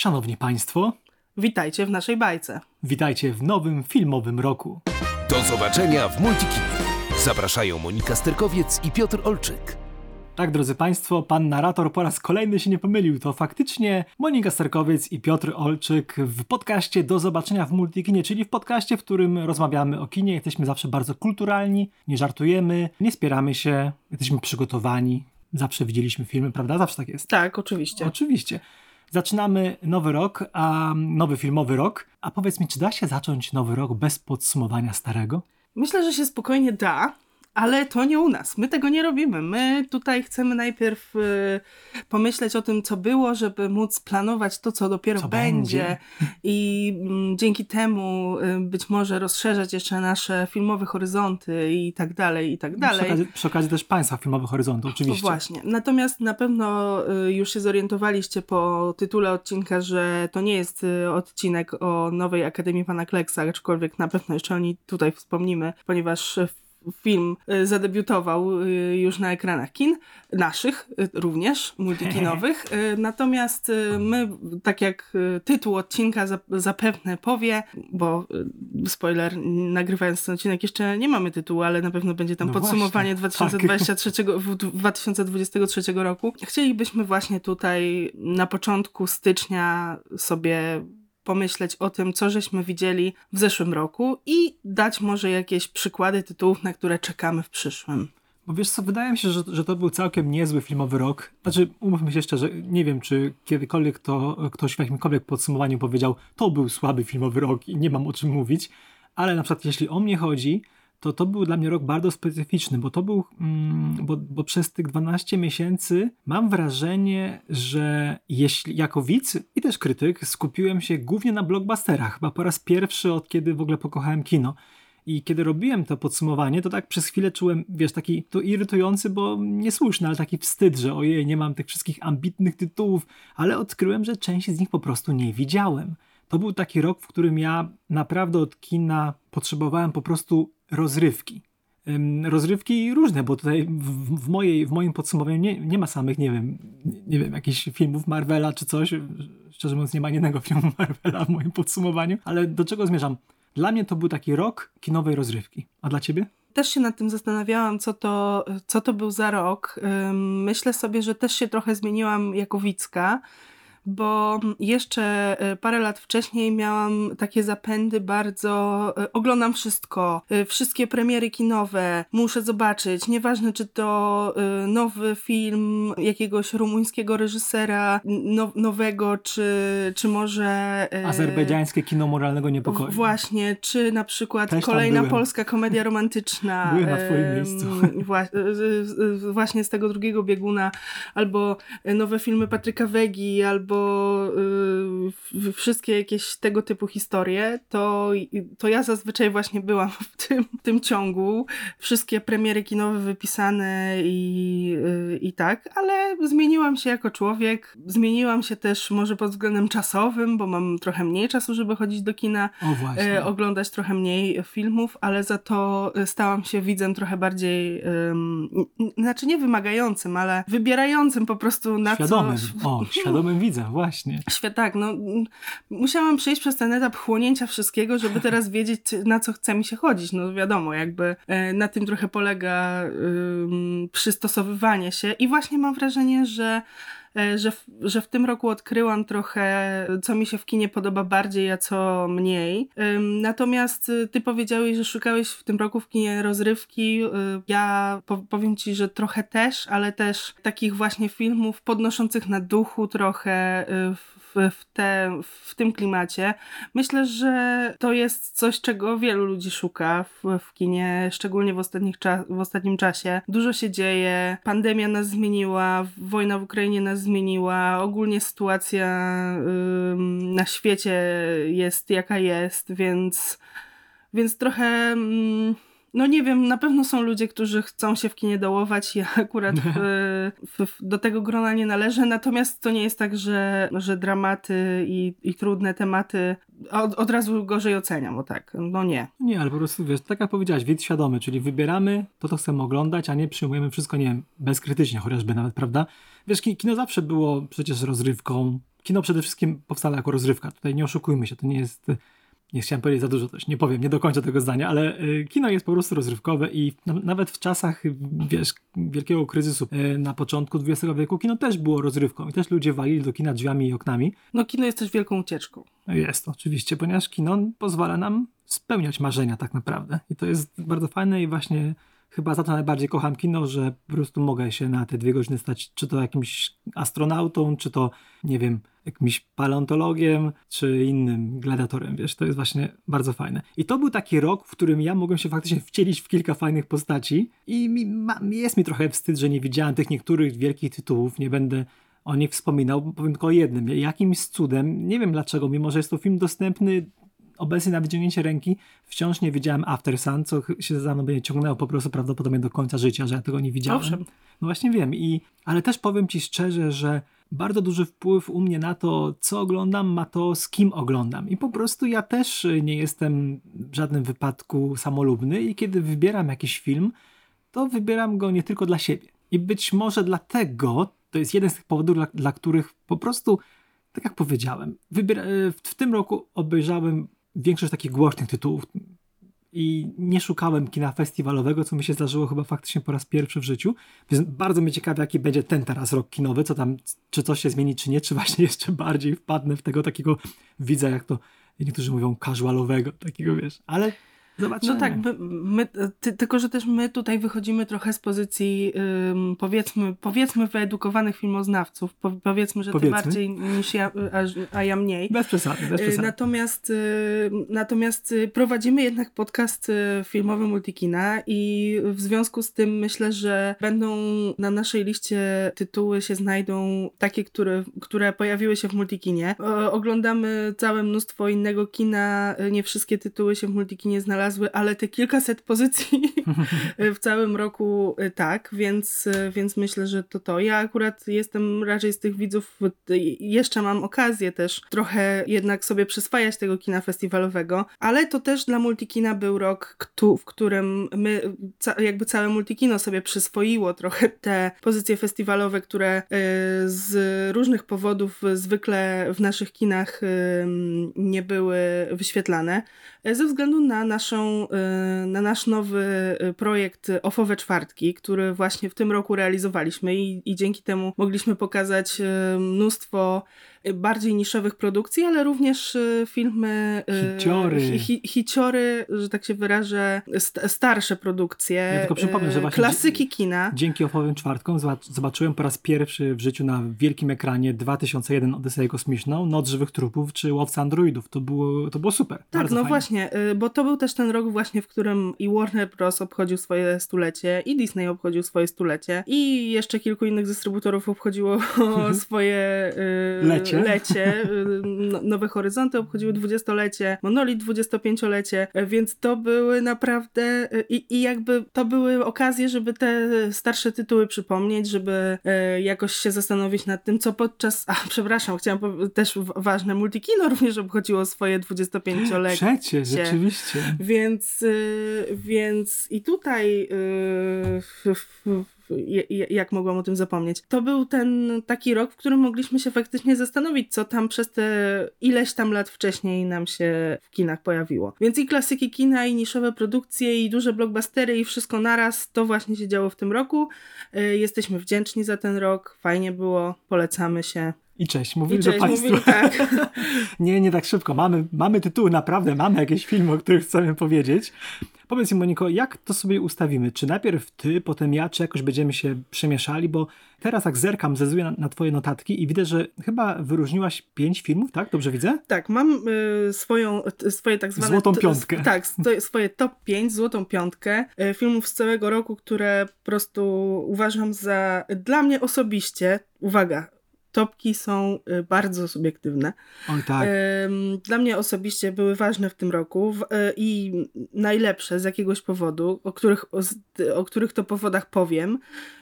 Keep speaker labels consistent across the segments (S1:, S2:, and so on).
S1: Szanowni Państwo,
S2: Witajcie w naszej bajce.
S1: witajcie w nowym filmowym roku.
S3: Do zobaczenia w Multikinie. Zapraszają Monika Sterkowiec i Piotr Olczyk.
S1: Tak, drodzy Państwo, pan narrator po raz kolejny się nie pomylił. To faktycznie Monika Starkowiec i Piotr Olczyk w podcaście Do zobaczenia w Multikinie, czyli w podcaście, w którym rozmawiamy o kinie. Jesteśmy zawsze bardzo kulturalni, nie żartujemy, nie spieramy się, jesteśmy przygotowani. Zawsze widzieliśmy filmy, prawda? Zawsze tak jest.
S2: Tak, oczywiście.
S1: Oczywiście. Zaczynamy nowy rok, a nowy filmowy rok. A powiedz mi, czy da się zacząć nowy rok bez podsumowania starego?
S2: Myślę, że się spokojnie da, ale to nie u nas. My tego nie robimy. My tutaj chcemy najpierw y, pomyśleć o tym, co było, żeby móc planować to, co dopiero
S1: Co
S2: będzie.
S1: będzie.
S2: I mm, dzięki temu y, być może rozszerzać jeszcze nasze filmowe horyzonty i tak dalej, i tak
S1: Przy
S2: dalej.
S1: okazji, przy okazji też Państwa filmowy horyzontu, oczywiście.
S2: Właśnie. Natomiast na pewno y, już się zorientowaliście po tytule odcinka, że to nie jest y, odcinek o nowej Akademii Pana Kleksa, aczkolwiek na pewno jeszcze o niej tutaj wspomnimy, ponieważ y, film y, zadebiutował y, już na ekranach kin, naszych y, również, multikinowych. Natomiast my, tak jak tytuł odcinka zap- zapewne powie, bo spoiler, nagrywając ten odcinek jeszcze nie mamy tytułu, ale na pewno będzie tam
S1: No
S2: podsumowanie
S1: właśnie, tak.
S2: 2023, w 2023 roku. Chcielibyśmy właśnie tutaj na początku stycznia sobie pomyśleć o tym, co żeśmy widzieli w zeszłym roku i dać może jakieś przykłady tytułów, na które czekamy w przyszłym.
S1: Bo wiesz co, wydaje mi się, że, że to był całkiem niezły filmowy rok. Znaczy, umówmy się szczerze, nie wiem, czy kiedykolwiek to ktoś w jakimkolwiek podsumowaniu powiedział, to był słaby filmowy rok i nie mam o czym mówić, ale na przykład jeśli o mnie chodzi, to to był dla mnie rok bardzo specyficzny, bo to był, mm, bo, bo przez tych 12 miesięcy mam wrażenie, że jeśli jako widz i też krytyk skupiłem się głównie na blockbusterach, chyba po raz pierwszy od kiedy w ogóle pokochałem kino. I kiedy robiłem to podsumowanie, to tak przez chwilę czułem, wiesz, taki to irytujący, bo niesłuszny, ale taki wstyd, że ojej, nie mam tych wszystkich ambitnych tytułów, ale odkryłem, że część z nich po prostu nie widziałem. To był taki rok, w którym ja naprawdę od kina potrzebowałem po prostu rozrywki. Rozrywki różne, bo tutaj w, mojej, w moim podsumowaniu nie, nie ma samych, nie wiem, nie, wiem, jakichś filmów Marvela czy coś. Szczerze mówiąc, nie ma jednego filmu Marvela w moim podsumowaniu, ale do czego zmierzam? Dla mnie to był taki rok kinowej rozrywki. A dla ciebie?
S2: Też się nad tym zastanawiałam, co to, co to był za rok. Myślę sobie, że też się trochę zmieniłam jako widzka, bo jeszcze y, parę lat wcześniej miałam takie zapędy bardzo, y, oglądam wszystko, y, wszystkie premiery kinowe, muszę zobaczyć, nieważne czy to nowy film jakiegoś rumuńskiego reżysera, no, nowego, czy, czy może...
S1: Azerbejdżańskie kino moralnego niepokoju.
S2: Właśnie, czy na przykład kolejna
S1: byłem.
S2: polska komedia romantyczna.
S1: Byłem na twoim miejscu.
S2: Wła- właśnie z tego drugiego bieguna, albo nowe filmy Patryka Wegi, albo y, w- wszystkie jakieś tego typu historie, to, to ja zazwyczaj właśnie byłam w tym, w tym ciągu. Wszystkie premiery kinowe wypisane i, y, i tak, ale zmieniłam się jako człowiek. Zmieniłam się też może pod względem czasowym, bo mam trochę mniej czasu, żeby chodzić do kina e, oglądać trochę mniej filmów, ale za to e, stałam się widzem trochę bardziej, znaczy nie wymagającym, ale wybierającym po prostu na
S1: świadomym.
S2: co...
S1: O, świadomym widzę, właśnie.
S2: Świat, tak, no musiałam przejść przez ten etap chłonięcia wszystkiego, żeby teraz wiedzieć, na co chce mi się chodzić. No wiadomo, jakby e, na tym trochę polega przystosowywanie się i właśnie mam wrażenie, że że w, że w tym roku odkryłam trochę, co mi się w kinie podoba bardziej, a co mniej. Natomiast y, ty powiedziałeś, że szukałeś w tym roku w kinie rozrywki. Y, Ja po, powiem ci, że trochę też, ale też takich właśnie filmów podnoszących na duchu trochę y, w, w, te, w tym klimacie. Myślę, że to jest coś, czego wielu ludzi szuka w, w kinie, szczególnie w, ostatnich cza- w ostatnim czasie. Dużo się dzieje, pandemia nas zmieniła, wojna w Ukrainie nas zmieniła, ogólnie sytuacja ym, na świecie jest jaka jest, więc, więc trochę. mm, no nie wiem, na pewno są ludzie, którzy chcą się w kinie dołować. Ja akurat w, w, w, do tego grona nie należę. Natomiast to nie jest tak, że, że dramaty i, i trudne tematy od, od razu gorzej oceniam, bo tak, no nie.
S1: Nie, ale po prostu wiesz, tak jak powiedziałaś, widz świadomy, czyli wybieramy to, co chcemy oglądać, a nie przyjmujemy wszystko, nie wiem, bezkrytycznie chociażby nawet, prawda? Wiesz, ki- kino zawsze było przecież rozrywką, kino przede wszystkim powstało jako rozrywka. Tutaj nie oszukujmy się, to nie jest nie chciałem powiedzieć za dużo też, nie powiem, nie dokończę tego zdania, ale y, kino jest po prostu rozrywkowe i nawet w czasach, wiesz, wielkiego kryzysu y, na początku XX wieku kino też było rozrywką i też ludzie walili do kina drzwiami i oknami.
S2: No kino jest też wielką ucieczką.
S1: Jest, oczywiście, ponieważ kino pozwala nam spełniać marzenia tak naprawdę i to jest bardzo fajne i właśnie chyba za to najbardziej kocham kino, że po prostu mogę się na te dwie godziny stać, czy to jakimś astronautą, czy to, nie wiem, jakimś paleontologiem, czy innym gladiatorem, wiesz, to jest właśnie bardzo fajne. I to był taki rok, w którym ja mogłem się faktycznie wcielić w kilka fajnych postaci i mi, ma, jest mi trochę wstyd, że nie widziałem tych niektórych wielkich tytułów, nie będę o nich wspominał, powiem tylko o jednym. Jakimś cudem, nie wiem dlaczego, mimo że jest to film dostępny obecnie na wyciągnięcie ręki wciąż nie widziałem After Sun, co się za mną będzie ciągnęło po prostu prawdopodobnie do końca życia, że ja tego nie widziałem.
S2: Owszem.
S1: No właśnie wiem, I, ale też powiem ci szczerze, że bardzo duży wpływ u mnie na to, co oglądam, ma to, z kim oglądam. I po prostu ja też nie jestem w żadnym wypadku samolubny i kiedy wybieram jakiś film, to wybieram go nie tylko dla siebie. I być może dlatego, to jest jeden z tych powodów, dla, dla których po prostu, tak jak powiedziałem, wybiera, w tym roku obejrzałem większość takich głośnych tytułów i nie szukałem kina festiwalowego, co mi się zdarzyło chyba faktycznie po raz pierwszy w życiu. Więc bardzo mnie ciekawi, jaki będzie ten teraz rok kinowy, co tam, czy coś się zmieni, czy nie, czy właśnie jeszcze bardziej wpadnę w tego takiego widza, jak to niektórzy mówią, casualowego, takiego wiesz, ale Zobaczymy.
S2: No tak, my, ty, tylko że też my tutaj wychodzimy trochę z pozycji ym, powiedzmy, powiedzmy wyedukowanych filmoznawców, po, powiedzmy, że powiedzmy. ty bardziej niż ja, a, a ja mniej.
S1: Bez przesady, bez y, przesady.
S2: Natomiast, y, natomiast y, prowadzimy jednak podcast filmowy Multikina i w związku z tym myślę, że będą na naszej liście tytuły się znajdą takie, które, które pojawiły się w Multikinie. O, oglądamy całe mnóstwo innego kina, nie wszystkie tytuły się w Multikinie znalazły znalazły, ale te kilkaset pozycji w całym roku y, tak, więc, y, więc myślę, że to to. Ja akurat jestem raczej z tych widzów, jeszcze mam okazję też trochę jednak sobie przyswajać tego kina festiwalowego, ale to też dla Multikina był rok, w którym my, jakby całe Multikino sobie przyswoiło trochę te pozycje festiwalowe, które y, z różnych powodów zwykle w naszych kinach nie były wyświetlane, ze względu na naszą Y, na nasz nowy y, projekt Ofowe Czwartki, który właśnie w tym roku realizowaliśmy i, i dzięki temu mogliśmy pokazać y, mnóstwo bardziej niszowych produkcji, ale również y, filmy...
S1: Y, hiciory.
S2: Hi, hiciory, że tak się wyrażę, st starsze produkcje.
S1: Ja tylko przypomnę, że właśnie
S2: klasyki kina.
S1: Dzięki Ofowym Czwartkom zobaczyłem po raz pierwszy w życiu na wielkim ekranie 2001 Odyseję Kosmiczną, Noc Żywych Trupów czy Łowca Androidów. To było, to było super.
S2: Tak, Bardzo no właśnie, y, bo to był też ten rok właśnie, w którym i Warner Bros. obchodził swoje stulecie i Disney obchodził swoje stulecie i jeszcze kilku innych dystrybutorów obchodziło swoje...
S1: Lecie lecie.
S2: lecie. Y, no, Nowe Horyzonty obchodziły dwudziestolecie, Monolit dwudziestopęciolecie, więc to były naprawdę y, i, i jakby to były okazje, żeby te starsze tytuły przypomnieć, żeby y, jakoś się zastanowić nad tym, co podczas, a przepraszam, chciałam też ważne, Multikino również obchodziło swoje 25-lecie.
S1: Przecież, rzeczywiście.
S2: Więc, więc i tutaj w, jak mogłam o tym zapomnieć. To był ten taki rok, w którym mogliśmy się faktycznie zastanowić, co tam przez te ileś tam lat wcześniej nam się w kinach pojawiło. Więc i klasyki kina, i niszowe produkcje, i duże blockbustery, i wszystko naraz, to właśnie się działo w tym roku. Y, jesteśmy wdzięczni za ten rok, fajnie było, polecamy się.
S1: I cześć, mówili I cześć, do Państwa. Mówili,
S2: tak.
S1: nie, nie tak szybko. Mamy, mamy tytuły, naprawdę mamy jakieś filmy, o których chcemy powiedzieć. Powiedz mi, Moniko, jak to sobie ustawimy? Czy najpierw ty, potem ja, czy jakoś będziemy się przemieszali? Bo teraz jak zerkam, zezuję na, na twoje notatki i widzę, że chyba wyróżniłaś pięć filmów, tak? Dobrze widzę?
S2: Tak, mam y, swoją, y, swoje tak zwane...
S1: Złotą piątkę.
S2: tak, swoje top 5, złotą piątkę y, filmów z całego roku, które po prostu uważam za, dla mnie osobiście, uwaga, topki są y, bardzo subiektywne.
S1: Oj, tak.
S2: Dla mnie osobiście były ważne w tym roku y, i najlepsze z jakiegoś powodu, o których, o których to powodach powiem.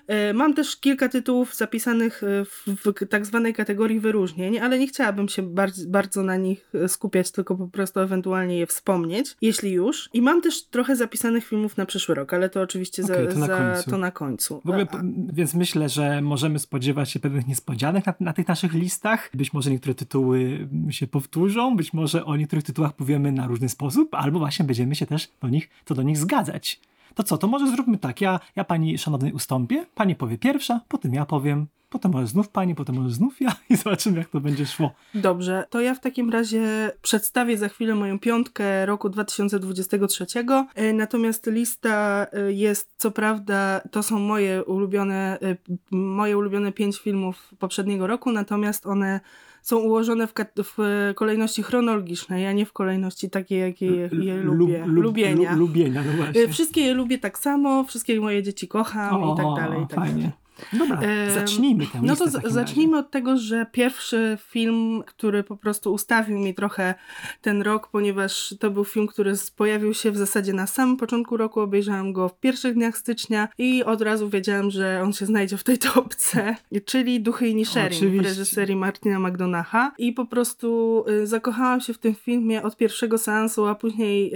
S2: E, mam też kilka tytułów zapisanych w, tak zwanej kategorii wyróżnień, ale nie chciałabym się bardzo, na nich skupiać, tylko po prostu ewentualnie je wspomnieć, jeśli już. I mam też trochę zapisanych filmów na przyszły rok, ale to oczywiście okay, za, to, na za, to, na końcu.
S1: W ogóle, więc myślę, że możemy spodziewać się pewnych niespodzianek na, na tych naszych listach. Być może niektóre tytuły się powtórzą, być może o niektórych tytułach powiemy na różny sposób, albo właśnie będziemy się też do nich, to do nich zgadzać. To co, to może zróbmy tak, ja, ja pani szanownej ustąpię, pani powie pierwsza, potem ja powiem, potem może znów pani, potem może znów ja i zobaczymy jak to będzie szło.
S2: Dobrze, to ja w takim razie przedstawię za chwilę moją piątkę roku 2023. E, Natomiast lista e, jest, co prawda, to są moje ulubione, e, moje ulubione pięć filmów poprzedniego roku, natomiast one są ułożone w, w kolejności chronologicznej, a nie w kolejności takiej, jakiej je, je
S1: Lub-
S2: lubię.
S1: lub-
S2: lubienia.
S1: lub- lubienia, no właśnie.
S2: Wszystkie je lubię tak samo, wszystkie moje dzieci kocham i tak dalej. I tak
S1: fajnie.
S2: dalej.
S1: Dobra,
S2: Em,
S1: zacznijmy tę
S2: No to zacznijmy od tego, że pierwszy film, który po prostu ustawił mi trochę ten rok, ponieważ to był film, który pojawił się w zasadzie na samym początku roku, obejrzałam go w pierwszych dniach stycznia i od razu wiedziałam, że on się znajdzie w tej topce, czyli Duchy i Nisherin w reżyserii Martina McDonacha i po prostu y, zakochałam się w tym filmie od pierwszego seansu, a później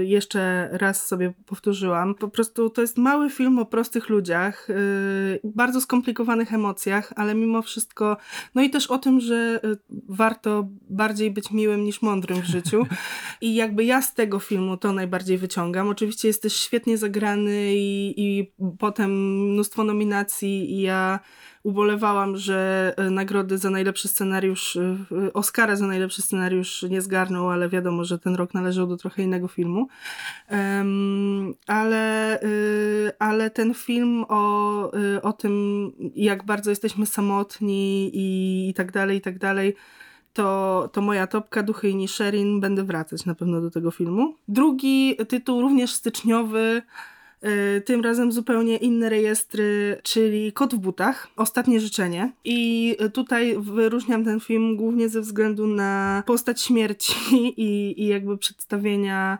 S2: y, jeszcze raz sobie powtórzyłam. Po prostu to jest mały film o prostych ludziach, y, bardzo skomplikowanych emocjach, ale mimo wszystko, no i też o tym, że y, warto bardziej być miłym niż mądrym w życiu. I jakby ja z tego filmu to najbardziej wyciągam. Oczywiście jest też świetnie zagrany i, i potem mnóstwo nominacji i ja ubolewałam, że e, nagrody za najlepszy scenariusz, e, Oscara za najlepszy scenariusz nie zgarnął, ale wiadomo, że ten rok należał do trochę innego filmu. Em, ale, y, ale ten film o, y, o tym, jak bardzo jesteśmy samotni i, i tak dalej, i tak dalej, to, to moja topka Duchy i Nisherin. Będę wracać na pewno do tego filmu. Drugi tytuł, również styczniowy, tym razem zupełnie inne rejestry, czyli Kot w butach, Ostatnie życzenie. I tutaj wyróżniam ten film głównie ze względu na postać śmierci i, i jakby przedstawienia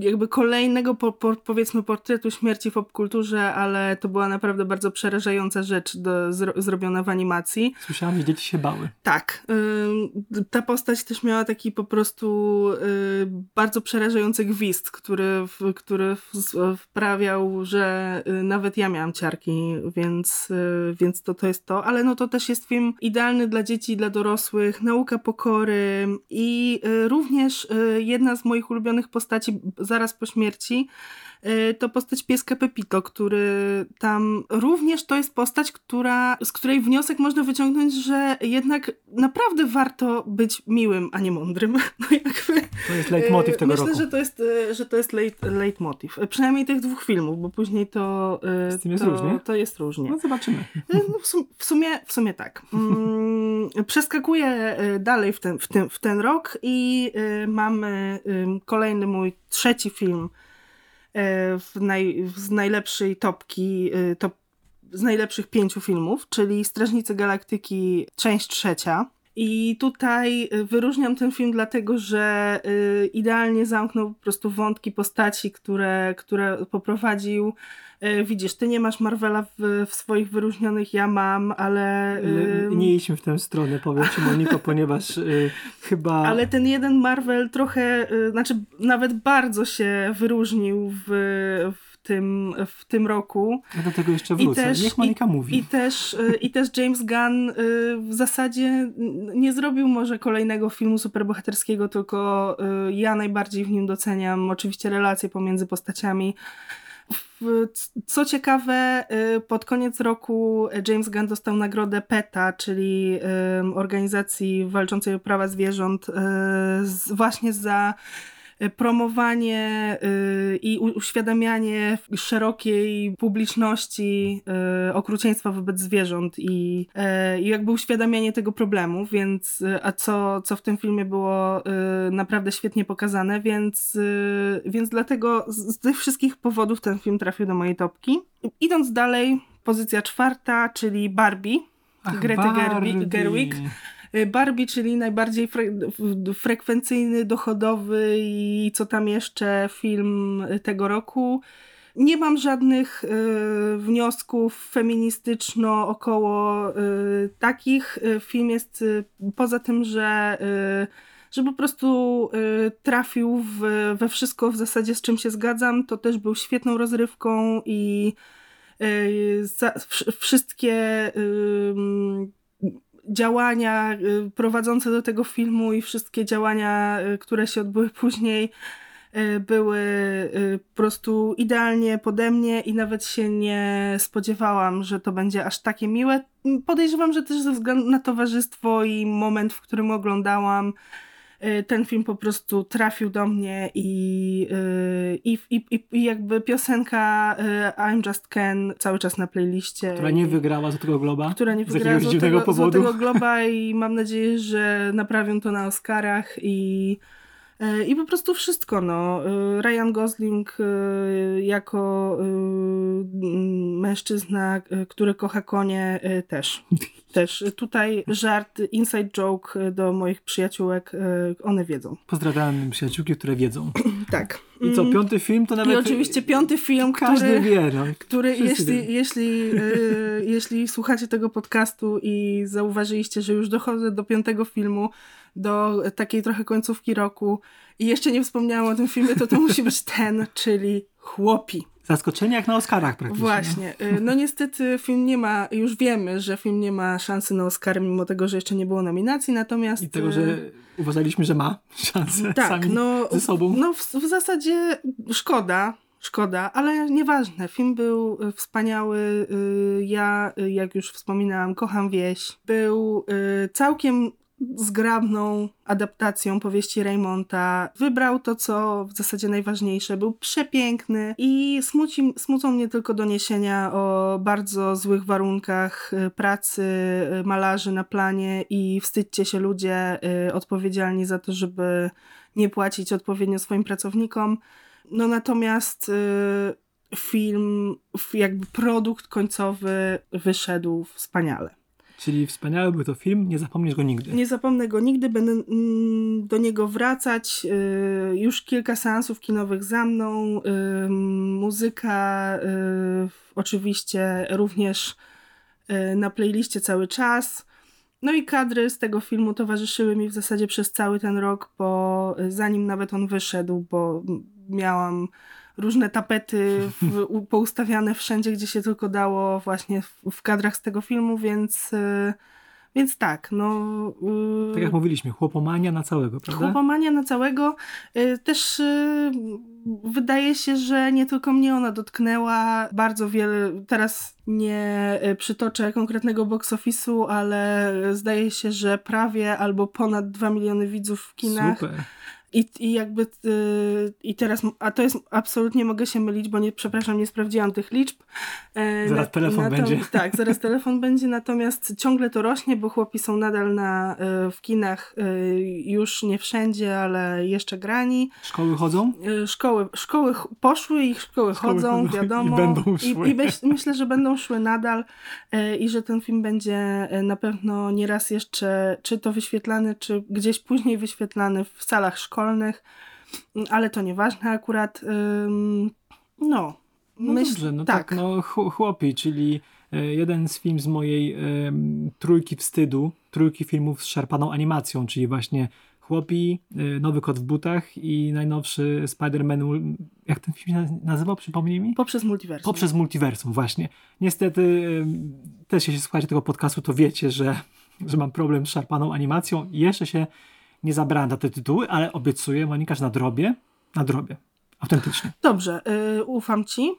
S2: jakby kolejnego, po, po, powiedzmy, portretu śmierci w popkulturze, ale to była naprawdę bardzo przerażająca rzecz do, zro, zrobiona w animacji.
S1: Słyszałam, że dzieci się bały.
S2: Tak. ym, Ta postać też miała taki po prostu y, bardzo przerażający gwizd, który, w- który w- wprawiał, że y, nawet ja miałam ciarki, więc, y, więc to, to jest to. Ale no to też jest film idealny dla dzieci i dla dorosłych. Nauka pokory i y, również y, jedna z moich ulubionych postaci zaraz po śmierci to postać pieska Pepito, który tam również to jest postać, która, z której wniosek można wyciągnąć, że jednak naprawdę warto być miłym, a nie mądrym. No jakby,
S1: To jest leitmotiv
S2: y,
S1: tego
S2: Myślę,
S1: roku.
S2: że to jest, y, że to jest leit, leitmotiv. Y, Przynajmniej tych dwóch filmów, bo później to, y,
S1: Z tym jest
S2: to,
S1: różnie?
S2: to jest różnie.
S1: No zobaczymy.
S2: Y, No w, sum, w, sumie, w sumie tak. Mm, przeskakuję y, dalej w ten, w, ten, w ten rok i y, mamy y, kolejny mój trzeci film y, w naj, z najlepszej topki, y, top, z najlepszych pięciu filmów, czyli Strażnicy Galaktyki, część trzecia. I tutaj y, wyróżniam ten film dlatego, że idealnie zamknął po prostu wątki postaci, które, które poprowadził. Y, Widzisz, ty nie masz Marvela w, w swoich wyróżnionych, ja mam, ale.
S1: Y,
S2: ym,
S1: Nie idźmy w tę stronę, powiem ci Moniko, ponieważ y, chyba...
S2: Ale ten jeden Marvel trochę, y, znaczy nawet bardzo się wyróżnił w, w, tym, w tym roku.
S1: Ja do tego jeszcze
S2: I
S1: wrócę.
S2: też-
S1: Niech Monika
S2: I
S1: mówi.
S2: też, y, I też James Gunn w zasadzie nie zrobił może kolejnego filmu superbohaterskiego, tylko ja najbardziej w nim doceniam oczywiście relacje pomiędzy postaciami. Co ciekawe, y, pod koniec roku James Gunn dostał nagrodę PETA, czyli organizacji walczącej o prawa zwierząt, y, właśnie za promowanie y, i uświadamianie szerokiej publiczności y, okrucieństwa wobec zwierząt i, y, i jakby uświadamianie tego problemu, więc a co, co w tym filmie było naprawdę świetnie pokazane, więc, więc dlatego z, z tych wszystkich powodów ten film trafił do mojej topki. Idąc dalej, pozycja czwarta, czyli Barbie.
S1: Ach,
S2: Grety
S1: Barbie.
S2: Gerwig. Y, Barbie, czyli najbardziej fre- frekwencyjny, dochodowy i co tam jeszcze film tego roku. Nie mam żadnych y, wniosków feministyczno około y, takich. Film jest y, poza tym, że, że po prostu trafił w, we wszystko w zasadzie z czym się zgadzam. To też był świetną rozrywką i za, wsz- wszystkie działania y, prowadzące do tego filmu i wszystkie działania, y, które się odbyły później, y, były po prostu idealnie pode mnie i nawet się nie spodziewałam, że to będzie aż takie miłe. Podejrzewam, że też ze względu na towarzystwo i moment, w którym oglądałam, ten film po prostu trafił do mnie i, y, i, i, i- jakby piosenka y, I'm Just Ken cały czas na playliście.
S1: Która nie wygrała Złotego Globa.
S2: która nie
S1: z
S2: wygrała
S1: dziwnego
S2: złotego,
S1: powodu.
S2: złotego Globa i mam nadzieję, że naprawią to na Oscarach i, i po prostu wszystko. No. Ryan Gosling jako mężczyzna, który kocha konie też. Też tutaj żart, inside joke e, do moich przyjaciółek, e, one wiedzą.
S1: Pozdrawiam przyjaciółki, które wiedzą.
S2: Tak.
S1: I co,
S2: Mm.
S1: piąty film to nawet...
S2: I oczywiście piąty film,
S1: Każdy
S2: który...
S1: wie, no.
S2: który jeśli, jeśli, y, jeśli słuchacie tego podcastu i zauważyliście, że już dochodzę do piątego filmu, do takiej trochę końcówki roku i jeszcze nie wspomniałam o tym filmie, to to musi być ten, czyli Chłopi.
S1: Zaskoczenie jak na Oscarach praktycznie.
S2: Właśnie. Y, No niestety film nie ma, już wiemy, że film nie ma szansy na Oscar, mimo tego, że jeszcze nie było nominacji, natomiast...
S1: I tego,
S2: y,
S1: że uważaliśmy, że ma szansę
S2: tak,
S1: sami
S2: no,
S1: ze sobą.
S2: No w, w zasadzie szkoda, szkoda, ale nieważne. Film był y, wspaniały. y, Ja, y, jak już wspominałam, kocham wieś. Był y, całkiem zgrabną adaptacją powieści Raymonta. Wybrał to, co w zasadzie najważniejsze. Był przepiękny i smuci, smucą mnie tylko doniesienia o bardzo złych warunkach y, pracy y, malarzy na planie i wstydźcie się ludzie y, odpowiedzialni za to, żeby nie płacić odpowiednio swoim pracownikom. No natomiast film, jakby produkt końcowy wyszedł wspaniale.
S1: Czyli wspaniały był to film, nie zapomnisz go nigdy.
S2: Nie zapomnę go nigdy, będę mm, do niego wracać. y, Już kilka seansów kinowych za mną. y, Muzyka y, oczywiście również na playliście cały czas. No i kadry z tego filmu towarzyszyły mi w zasadzie przez cały ten rok, bo zanim nawet on wyszedł, bo m- miałam różne tapety w, u, poustawiane wszędzie, gdzie się tylko dało właśnie w, w kadrach z tego filmu, więc, y, więc tak, no... y,
S1: Tak jak mówiliśmy, chłopomania na całego, prawda?
S2: Chłopomania na całego. Y, Też y, wydaje się, że nie tylko mnie ona dotknęła. Bardzo wiele, teraz nie przytoczę konkretnego box office'u, ale zdaje się, że prawie albo ponad 2 miliony widzów w kinach.
S1: Super.
S2: I, I jakby y, i teraz, a to jest absolutnie mogę się mylić, bo nie, przepraszam, nie sprawdziłam tych liczb. E,
S1: Zaraz telefon będzie.
S2: Tak, zaraz telefon będzie, natomiast ciągle to rośnie, bo chłopi są nadal na, y, w kinach y, już nie wszędzie, ale jeszcze grani.
S1: Szkoły chodzą?
S2: Y, Szkoły, szkoły poszły i szkoły,
S1: Szkoły
S2: chodzą,
S1: chodzą i
S2: wiadomo.
S1: będą szły.
S2: I, beś- myślę, że będą szły nadal i że ten film będzie na pewno nieraz jeszcze czy to wyświetlany, czy gdzieś później wyświetlany w salach szkolnych, Mm, ale to nieważne akurat. No.
S1: No
S2: myśl-
S1: dobrze, no tak, no ch- chłopi, czyli e, jeden z film z mojej em, trójki wstydu, trójki filmów z szarpaną animacją, czyli właśnie Chłopi, e, Nowy Kot w butach i najnowszy Spider-Man, jak ten film się naz- nazywał, przypomnij mi?
S2: Poprzez multiversum.
S1: Poprzez multiversum, właśnie. Niestety, też jeśli słuchacie tego podcastu, to wiecie, że, że mam problem z szarpaną animacją i jeszcze się nie zabrałem na te tytuły, ale obiecuję, Monika, że nadrobię, nadrobię. Autentycznie.
S2: Dobrze, y, ufam ci.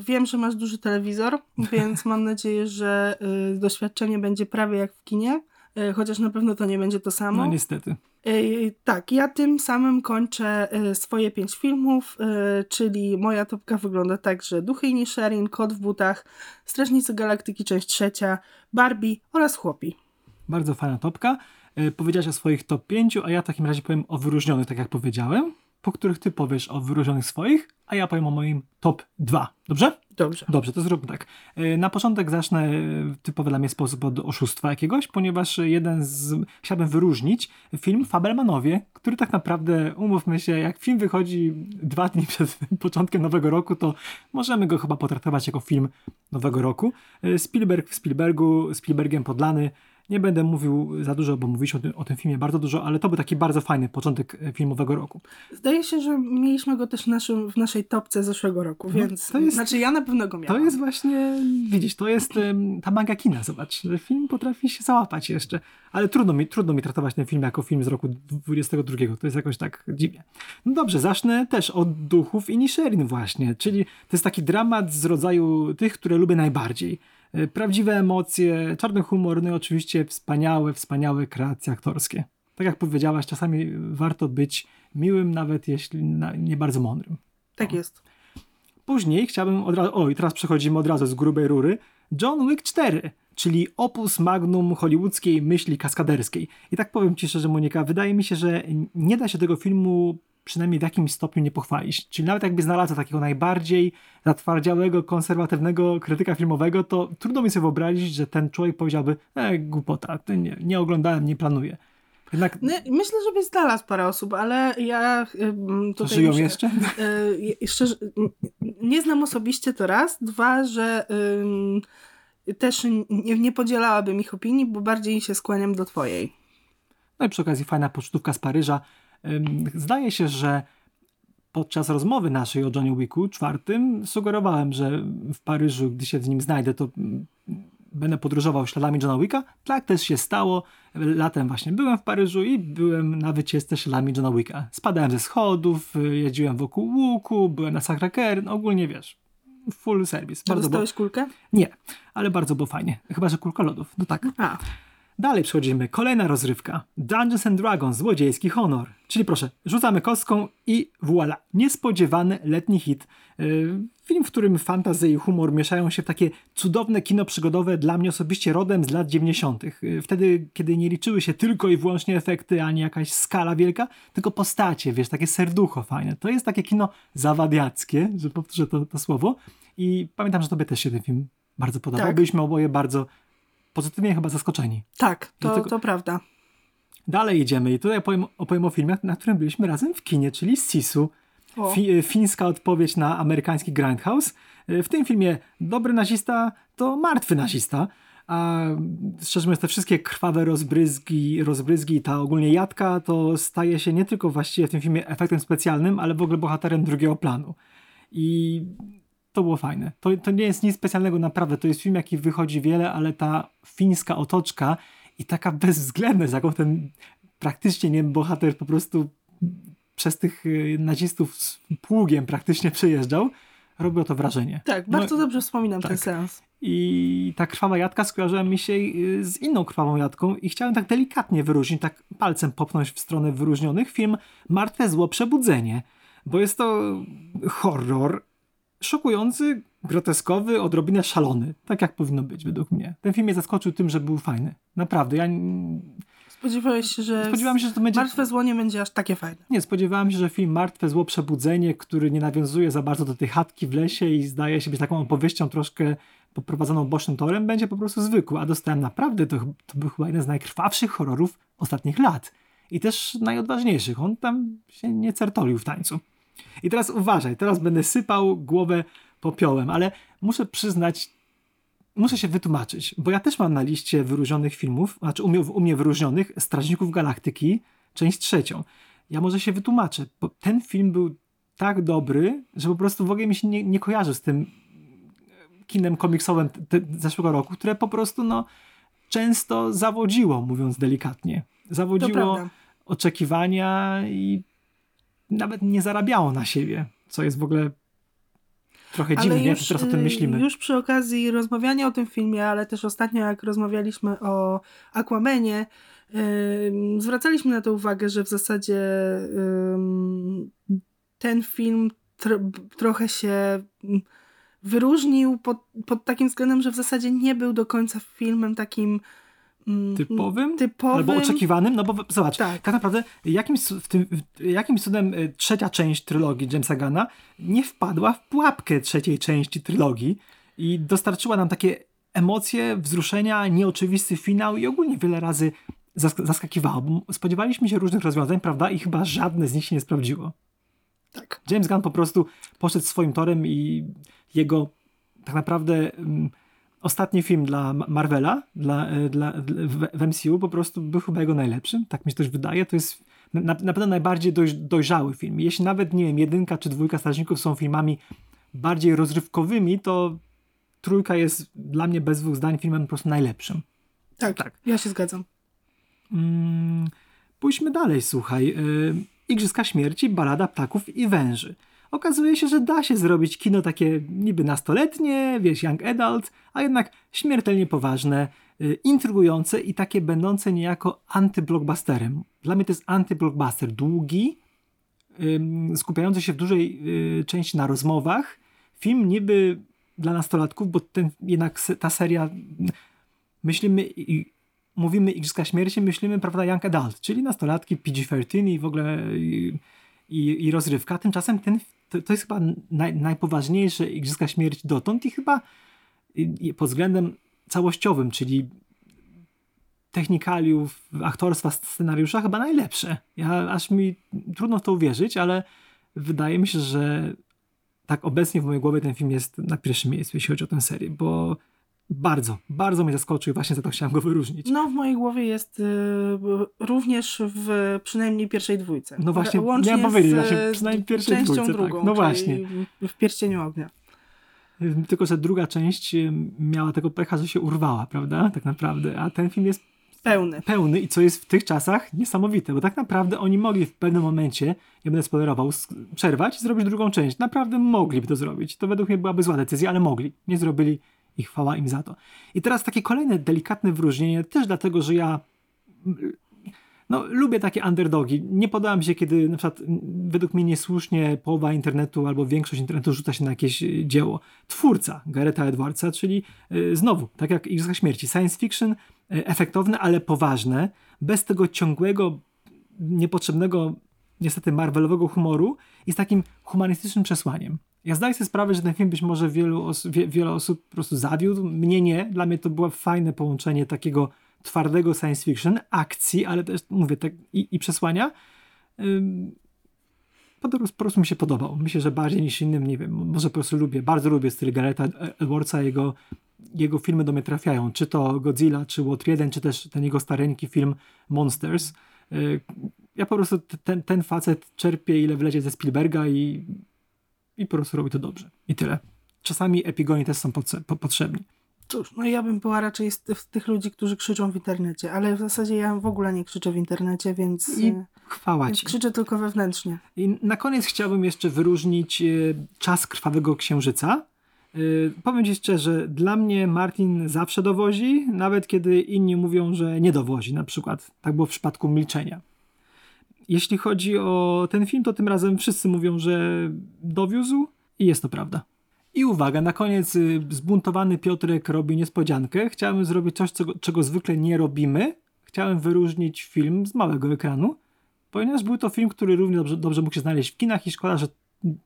S2: Wiem, że masz duży telewizor, więc mam nadzieję, że y, doświadczenie będzie prawie jak w kinie, y, chociaż na pewno to nie będzie to samo.
S1: No niestety.
S2: Y, tak, ja tym samym kończę y, swoje pięć filmów, y, czyli moja topka wygląda tak, że Duchy i Nisherin, Kot w butach, Strażnicy Galaktyki część trzecia, Barbie oraz Chłopi.
S1: Bardzo fajna topka. E, Powiedziałaś o swoich top 5, a ja w takim razie powiem o wyróżnionych, tak jak powiedziałem, po których ty powiesz o wyróżnionych swoich, a ja powiem o moim top 2. Dobrze?
S2: Dobrze.
S1: Dobrze, to zróbmy tak. E, Na początek zacznę e, typowy dla mnie sposób od oszustwa jakiegoś, ponieważ jeden z... Chciałbym wyróżnić film Fabelmanowie, który tak naprawdę, umówmy się, jak film wychodzi dwa dni przed początkiem nowego roku, to możemy go chyba potraktować jako film nowego roku. Spielberg w Spielbergu, Spielbergiem podlany, Nie będę mówił za dużo, bo mówiliśmy o tym, o tym filmie bardzo dużo, ale to był taki bardzo fajny początek e, filmowego roku.
S2: Zdaje się, że mieliśmy go też w, naszym, w naszej topce zeszłego roku,
S1: No,
S2: więc
S1: to jest-
S2: znaczy ja na pewno go miałam.
S1: To jest właśnie, widzisz, to jest em, ta manga kina, zobacz, że film potrafi się załapać jeszcze, ale trudno mi, trudno mi traktować ten film jako film z roku 22, to jest jakoś tak dziwnie. No dobrze, zacznę też od Duchów i Nisherin właśnie, czyli to jest taki dramat z rodzaju tych, które lubię najbardziej. E, Prawdziwe emocje, czarny humor, no i oczywiście wspaniałe, wspaniałe kreacje aktorskie. Tak jak powiedziałaś, czasami warto być miłym, nawet jeśli nie bardzo mądrym.
S2: Tak jest.
S1: Później chciałbym od razu. O, i teraz przechodzimy od razu z grubej rury. John Wick 4, czyli opus magnum hollywoodzkiej myśli kaskaderskiej. I tak powiem ci szczerze, Monika, wydaje mi się, że nie da się tego filmu przynajmniej w jakimś stopniu nie pochwalić. Czyli nawet jakby znalazł takiego najbardziej zatwardziałego, konserwatywnego krytyka filmowego, to trudno mi sobie wyobrazić, że ten człowiek powiedziałby, e, głupota, nie, nie oglądałem, nie planuję. Jednak
S2: No, myślę, że byś znalazł parę osób, ale ja tutaj
S1: żyją
S2: muszę-
S1: jeszcze?
S2: Y, szczerze, nie znam osobiście to raz. Dwa, że ym, też nie, nie podzielałabym ich opinii, bo bardziej się skłaniam do twojej.
S1: No i przy okazji fajna pocztówka z Paryża. Zdaje się, że podczas rozmowy naszej o Johnny Wicku czwartym sugerowałem, że w Paryżu, gdy się z nim znajdę, to mm, będę podróżował śladami Johna Wicka. Tak też się stało. Latem właśnie byłem w Paryżu i byłem na wycieczce śladami Johna Wicka. Spadałem ze schodów, jeździłem wokół łuku, byłem na Sacré-Cœur, no ogólnie wiesz, full service. Bardzo
S2: dostałeś kulkę?
S1: nie, ale bardzo było fajnie. Chyba, że kulka lodów. No tak.
S2: A,
S1: Dalej przechodzimy. Kolejna rozrywka. Dungeons and Dragons, złodziejski honor. Czyli proszę, rzucamy kostką i voilà. Niespodziewany letni hit. Yy, film, w którym fantazy i humor mieszają się w takie cudowne kino przygodowe dla mnie osobiście rodem z lat 90. Yy, Wtedy, kiedy nie liczyły się tylko i wyłącznie efekty, ani jakaś skala wielka, tylko postacie, wiesz, takie serducho fajne. To jest takie kino zawadiackie, że powtórzę to, to słowo. I pamiętam, że tobie też się ten film bardzo podobał.
S2: Tak.
S1: Byliśmy oboje bardzo pozytywnie chyba zaskoczeni.
S2: tak, to, to prawda.
S1: Dalej idziemy i tutaj opowiem, opowiem o filmie, na którym byliśmy razem w kinie, czyli Sisu. Fi, e, fińska odpowiedź na amerykański Grindhouse. E, W tym filmie dobry nazista to martwy nazista. A szczerze mówiąc, te wszystkie krwawe rozbryzgi, rozbryzgi i ta ogólnie jadka to staje się nie tylko właściwie w tym filmie efektem specjalnym, ale w ogóle bohaterem drugiego planu. I to było fajne. To, to nie jest nic specjalnego naprawdę. To jest film, jaki wychodzi wiele, ale ta fińska otoczka i taka bezwzględność, jaką ten praktycznie nie bohater po prostu przez tych y, nazistów z pługiem praktycznie przejeżdżał, robiło to wrażenie.
S2: Tak,
S1: No,
S2: bardzo dobrze wspominam ten
S1: tak.
S2: seans.
S1: I ta krwawa jadka skojarzyła mi się y, z inną krwawą jadką i chciałem tak delikatnie wyróżnić, tak palcem popchnąć w stronę wyróżnionych film Martwe Zło Przebudzenie, bo jest to horror szokujący, groteskowy, odrobinę szalony. Tak jak powinno być według mnie. Ten film mnie zaskoczył tym, że był fajny. Naprawdę. Ja
S2: Spodziewałeś się, że
S1: spodziewałem się, że to będzie...
S2: Martwe Zło nie będzie aż takie fajne.
S1: Nie, spodziewałem się, że film Martwe Zło Przebudzenie, który nie nawiązuje za bardzo do tej chatki w lesie i zdaje się być taką opowieścią troszkę poprowadzoną bocznym torem, będzie po prostu zwykły, a dostałem naprawdę, to, to był chyba jeden z najkrwawszych horrorów ostatnich lat. I też najodważniejszych. On tam się nie certolił w tańcu. I teraz uważaj, teraz będę sypał głowę popiołem, ale muszę przyznać, muszę się wytłumaczyć, bo ja też mam na liście wyróżnionych filmów, znaczy u mnie, u mnie wyróżnionych Strażników Galaktyki, część trzecią. Ja może się wytłumaczę, bo ten film był tak dobry, że po prostu w ogóle mi się nie, nie kojarzy z tym kinem komiksowym te, zeszłego roku, które po prostu no, często zawodziło, mówiąc delikatnie. Zawodziło oczekiwania i nawet nie zarabiało na siebie, co jest w ogóle trochę dziwne, nie? Jak teraz o tym
S2: y,
S1: myślimy.
S2: Już przy okazji rozmawiania o tym filmie, ale też ostatnio jak rozmawialiśmy o Aquamenie, ym, zwracaliśmy na to uwagę, że w zasadzie ym, ten film tro, trochę się wyróżnił pod, pod takim względem, że w zasadzie nie był do końca filmem takim
S1: Typowym?
S2: typowym.
S1: Albo oczekiwanym, no bo zobacz,
S2: Tak.
S1: tak, naprawdę jakimś, w tym, jakimś cudem y, trzecia część trylogii Jamesa Gana nie wpadła w pułapkę trzeciej części trylogii i dostarczyła nam takie emocje, wzruszenia, nieoczywisty finał i ogólnie wiele razy zask- zaskakiwało, bo spodziewaliśmy się różnych rozwiązań, prawda, i chyba żadne z nich się nie sprawdziło.
S2: Tak.
S1: James Gunn po prostu poszedł swoim torem i jego tak naprawdę mm, ostatni film dla Ma- Marvela, dla, e, dla, dla, w, MCU po prostu był chyba jego najlepszym, tak mi się też wydaje. To jest na, na pewno najbardziej doj, dojrzały film. Jeśli nawet, nie wiem, jedynka czy dwójka strażników są filmami bardziej rozrywkowymi, to trójka jest dla mnie bez dwóch zdań filmem po prostu najlepszym.
S2: Tak,
S1: Tak.
S2: ja się zgadzam.
S1: Mm, pójdźmy dalej, słuchaj. Y, Igrzyska Śmierci, Balada Ptaków i Węży. Okazuje się, że da się zrobić kino takie niby nastoletnie, wiesz, young adult, a jednak śmiertelnie poważne, y, intrygujące i takie będące niejako antyblockbusterem. Dla mnie to jest antyblockbuster. Długi, skupiający się w dużej y, części na rozmowach. Film niby dla nastolatków, bo ten, jednak ta seria myślimy i mówimy Igrzyska Śmierci, myślimy, prawda, young adult, czyli nastolatki, PG-13 i w ogóle i, i, i rozrywka. Tymczasem ten, to, to jest chyba naj, najpoważniejsze Igrzyska Śmierci dotąd i chyba pod względem całościowym, czyli technikaliów, aktorstwa, scenariusza chyba najlepsze. Ja, aż mi trudno w to uwierzyć, ale wydaje mi się, że tak obecnie w mojej głowie ten film jest na pierwszym miejscu, jeśli chodzi o tę serię, bo bardzo, bardzo mnie zaskoczył i właśnie za to chciałem go wyróżnić.
S2: No, w mojej głowie jest y, również w przynajmniej pierwszej dwójce.
S1: No właśnie,
S2: Łącznie
S1: miałem powiedzieć, właśnie przynajmniej pierwszej
S2: częścią
S1: dwójce, tak.
S2: drugą,
S1: No
S2: czyli
S1: właśnie.
S2: w- Pierścieniu Ognia.
S1: Tylko, że druga część ym, miała tego pecha, że się urwała, prawda? Tak naprawdę. A ten film jest
S2: Pełny.
S1: pełny i co jest w tych czasach niesamowite, bo tak naprawdę oni mogli w pewnym momencie, nie będę spoilerował, przerwać i zrobić drugą część. Naprawdę mogliby to zrobić. To według mnie byłaby zła decyzja, ale mogli. Nie zrobili i chwała im za to. I teraz takie kolejne delikatne wyróżnienie, też dlatego, że ja no, lubię takie underdogi. Nie podoba się, kiedy na przykład według mnie niesłusznie połowa internetu albo większość internetu rzuca się na jakieś y, dzieło. Twórca Garetha Edwardsa, czyli y, znowu, tak jak Igrzyska Śmierci, science fiction, y, efektowne, ale poważne, bez tego ciągłego, niepotrzebnego, niestety marvelowego humoru i z takim humanistycznym przesłaniem. Ja zdaję sobie sprawę, że ten film być może wielu os- wie, wiele osób po prostu zawiódł. Mnie nie. Dla mnie to było fajne połączenie takiego twardego science fiction, akcji, ale też, mówię, tak, i, i przesłania. Po prostu, mi się podobał. Myślę, że bardziej niż innym, nie wiem, może po prostu lubię, bardzo lubię styl Garetha Edwardsa, jego, jego filmy do mnie trafiają. Czy to Godzilla, czy Łotr 1, czy też ten jego stareńki film Monsters. Ja po prostu ten, ten facet czerpie ile wlecie ze Spielberga i, i po prostu robi to dobrze. I tyle. Czasami epigoni też są potrze- po, potrzebni.
S2: Cóż, no ja bym była raczej z, tych ludzi, którzy krzyczą w internecie, ale w zasadzie ja w ogóle nie krzyczę w internecie, więc,
S1: I
S2: y,
S1: chwała
S2: więc
S1: ci.
S2: krzyczę tylko wewnętrznie.
S1: I na koniec chciałbym jeszcze wyróżnić e, Czas Krwawego Księżyca. E, Powiem ci szczerze, dla mnie Martin zawsze dowozi, nawet kiedy inni mówią, że nie dowozi. Na przykład tak było w przypadku Milczenia. Jeśli chodzi o ten film, to tym razem wszyscy mówią, że dowiózł i jest to prawda. I uwaga, na koniec y, zbuntowany Piotrek robi niespodziankę. Chciałem zrobić coś, czego, czego zwykle nie robimy. Chciałem wyróżnić film z małego ekranu, ponieważ był to film, który równie dobrze, dobrze mógł się znaleźć w kinach i szkoda, że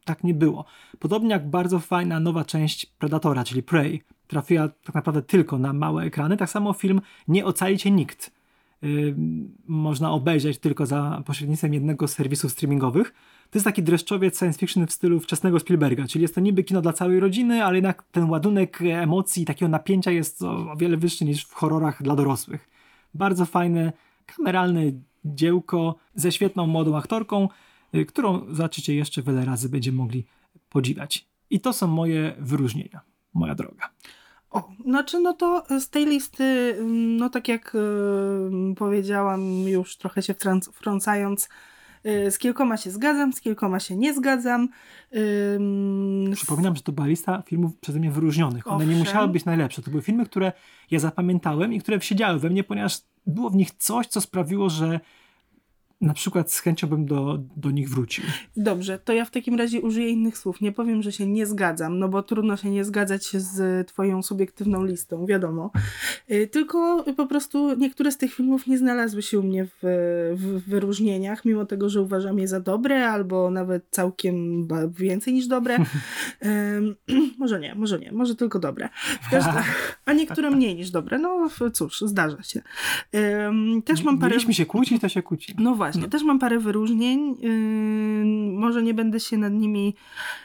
S1: tak nie było. Podobnie jak bardzo fajna nowa część Predatora, czyli Prey, trafiła tak naprawdę tylko na małe ekrany, tak samo film Nie ocali cię nikt. Yy, można obejrzeć tylko za pośrednictwem jednego z serwisów streamingowych. To jest taki dreszczowiec science fiction w stylu wczesnego Spielberga, czyli jest to niby kino dla całej rodziny, ale jednak ten ładunek emocji i takiego napięcia jest o, o wiele wyższy niż w horrorach dla dorosłych. Bardzo fajne, kameralne dziełko ze świetną młodą aktorką, y, którą zobaczycie jeszcze wiele razy będziemy mogli podziwiać. I to są moje wyróżnienia, moja droga.
S2: O, znaczy no to z tej listy, ym, no tak jak ym, powiedziałam już trochę się wtrąc- wtrącając, y, z kilkoma się zgadzam, z kilkoma się nie zgadzam. S-
S1: Przypominam, że to była lista filmów przeze mnie wyróżnionych. One nie
S2: Owszem.
S1: musiały być najlepsze. To były filmy, które ja zapamiętałem i które siedziały we mnie, ponieważ było w nich coś, co sprawiło, że na przykład z chęcią bym do, do nich wrócił.
S2: Dobrze, to ja w takim razie użyję innych słów. Nie powiem, że się nie zgadzam, no bo trudno się nie zgadzać z twoją subiektywną listą, wiadomo. Y, Tylko po prostu niektóre z tych filmów nie znalazły się u mnie w, w wyróżnieniach, mimo tego, że uważam je za dobre, albo nawet całkiem więcej niż dobre. Ym, może nie, może nie, może tylko dobre. Każdym, a niektóre mniej niż dobre. No cóż, zdarza się. Ym, Też mam parę...
S1: Mieliśmy się kłócić, to się kłóci.
S2: No właśnie,
S1: No.
S2: też mam parę wyróżnień. Yy, może nie będę się nad nimi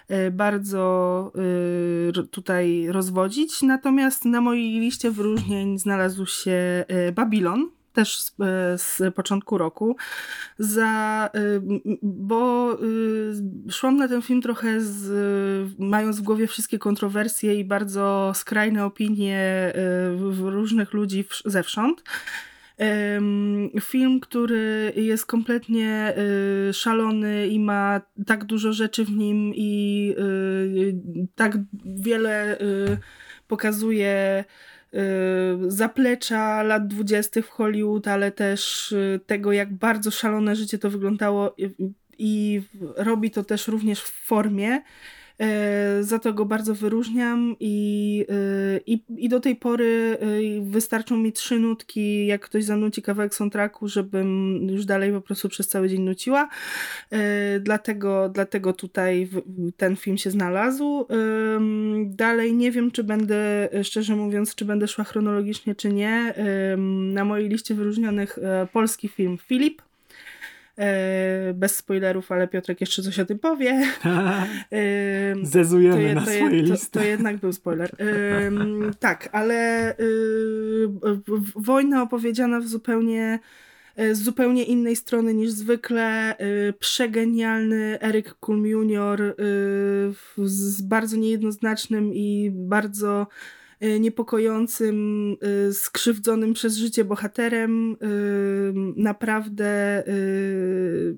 S2: yy, bardzo yy, ro- tutaj rozwodzić, natomiast na mojej liście wyróżnień znalazł się yy, Babylon. Też z, z początku roku, za, bo szłam na ten film trochę z, mając w głowie wszystkie kontrowersje i bardzo skrajne opinie różnych ludzi zewsząd. Film, który jest kompletnie y, szalony i ma tak dużo rzeczy w nim i y, tak wiele y, pokazuje zaplecza lat dwudziestych w Hollywood, ale też tego, jak bardzo szalone życie to wyglądało i robi to też również w formie. E, Za to go bardzo wyróżniam i, e, i, i do tej pory e, wystarczą mi trzy nutki, jak ktoś zanuci kawałek soundtracku, żebym już dalej po prostu przez cały dzień nuciła. Dlatego, dlatego tutaj ten film się znalazł. Dalej nie wiem, czy będę, szczerze mówiąc, czy będę szła chronologicznie, czy nie. Na mojej liście wyróżnionych polski film Filip. E, Bez spoilerów, ale Piotrek jeszcze coś o tym powie.
S1: Zezujemy
S2: je-
S1: na
S2: je-
S1: swoje
S2: to,
S1: listy.
S2: to jednak był spoiler. Tak, ale y, wojna opowiedziana w zupełnie y, z zupełnie innej strony niż zwykle. y, Przegenialny Eric Kulm Jr. y, z bardzo niejednoznacznym i bardzo niepokojącym, y, skrzywdzonym przez życie bohaterem. y, Naprawdę y,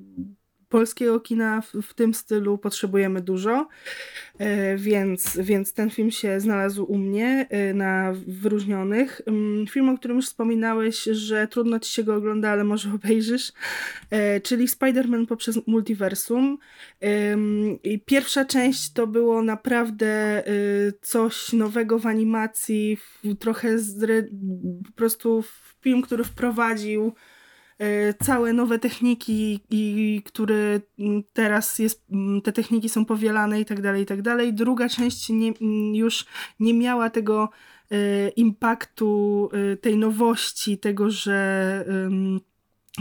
S2: polskiego kina w, w tym stylu potrzebujemy dużo, e, więc, więc ten film się znalazł u mnie e, na wyróżnionych. Ym, Film, o którym już wspominałeś, że trudno ci się go ogląda, ale może obejrzysz, e, czyli Spider-Man poprzez multiversum. I pierwsza część to było naprawdę coś nowego w animacji, trochę zre, po prostu film, który wprowadził całe nowe techniki i który mm, teraz jest, mm, te techniki są powielane i tak dalej, i tak dalej. Druga część nie, mm, już nie miała tego e, impaktu, e, tej nowości, tego, że,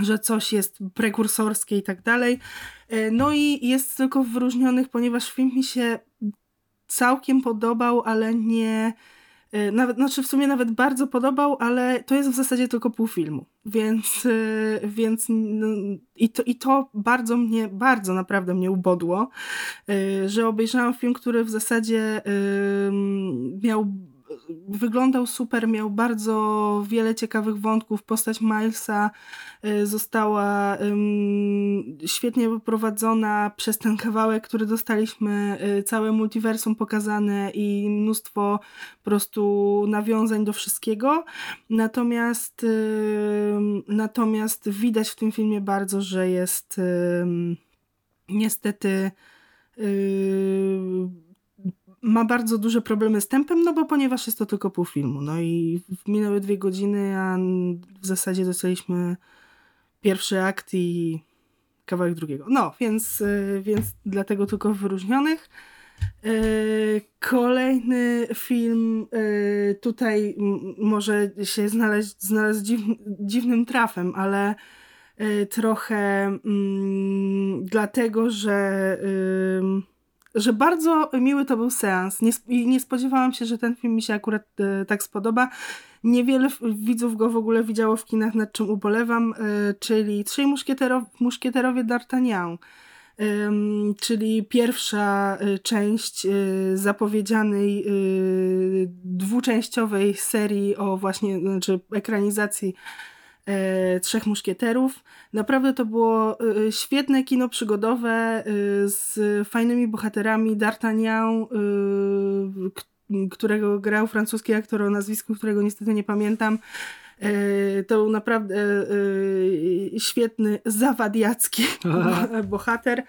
S2: że coś jest prekursorskie i tak dalej. E, No i jest tylko wyróżnionych, ponieważ film mi się całkiem podobał, ale nie. E, Nawet, znaczy w sumie nawet bardzo podobał, ale to jest w zasadzie tylko pół filmu. Więc, e, więc no, i, to, i to bardzo mnie, bardzo naprawdę mnie ubodło, e, że obejrzałam film, który w zasadzie miał wyglądał super, miał bardzo wiele ciekawych wątków. Postać Milesa y, została świetnie poprowadzona przez ten kawałek, który dostaliśmy, y, całe multiversum pokazane i mnóstwo po prostu nawiązań do wszystkiego. Natomiast, ym, natomiast widać w tym filmie bardzo, że jest niestety ma bardzo duże problemy z tempem, no bo ponieważ jest to tylko pół filmu. No i minęły dwie godziny, a w zasadzie dostaliśmy pierwszy akt i kawałek drugiego. No, więc, yy, więc dlatego tylko wyróżnionych. Yy, Kolejny film yy, tutaj może się znaleźć, dziw, dziwnym trafem, ale trochę mm, dlatego, że, że bardzo miły to był seans. Nie, nie spodziewałam się, że ten film mi się akurat e, tak spodoba. Niewiele widzów go w ogóle widziało w kinach, nad czym ubolewam, e, czyli Trzej muszkietero- muszkieterowie D'Artagnan. Czyli pierwsza y, część zapowiedzianej dwuczęściowej serii o właśnie, znaczy ekranizacji e, Trzech Muszkieterów. Naprawdę to było y, świetne kino przygodowe y, z fajnymi bohaterami. D'Artagnan, którego grał francuski aktor o nazwisku, którego niestety nie pamiętam. E, To był naprawdę e, świetny, zawadiacki bohater.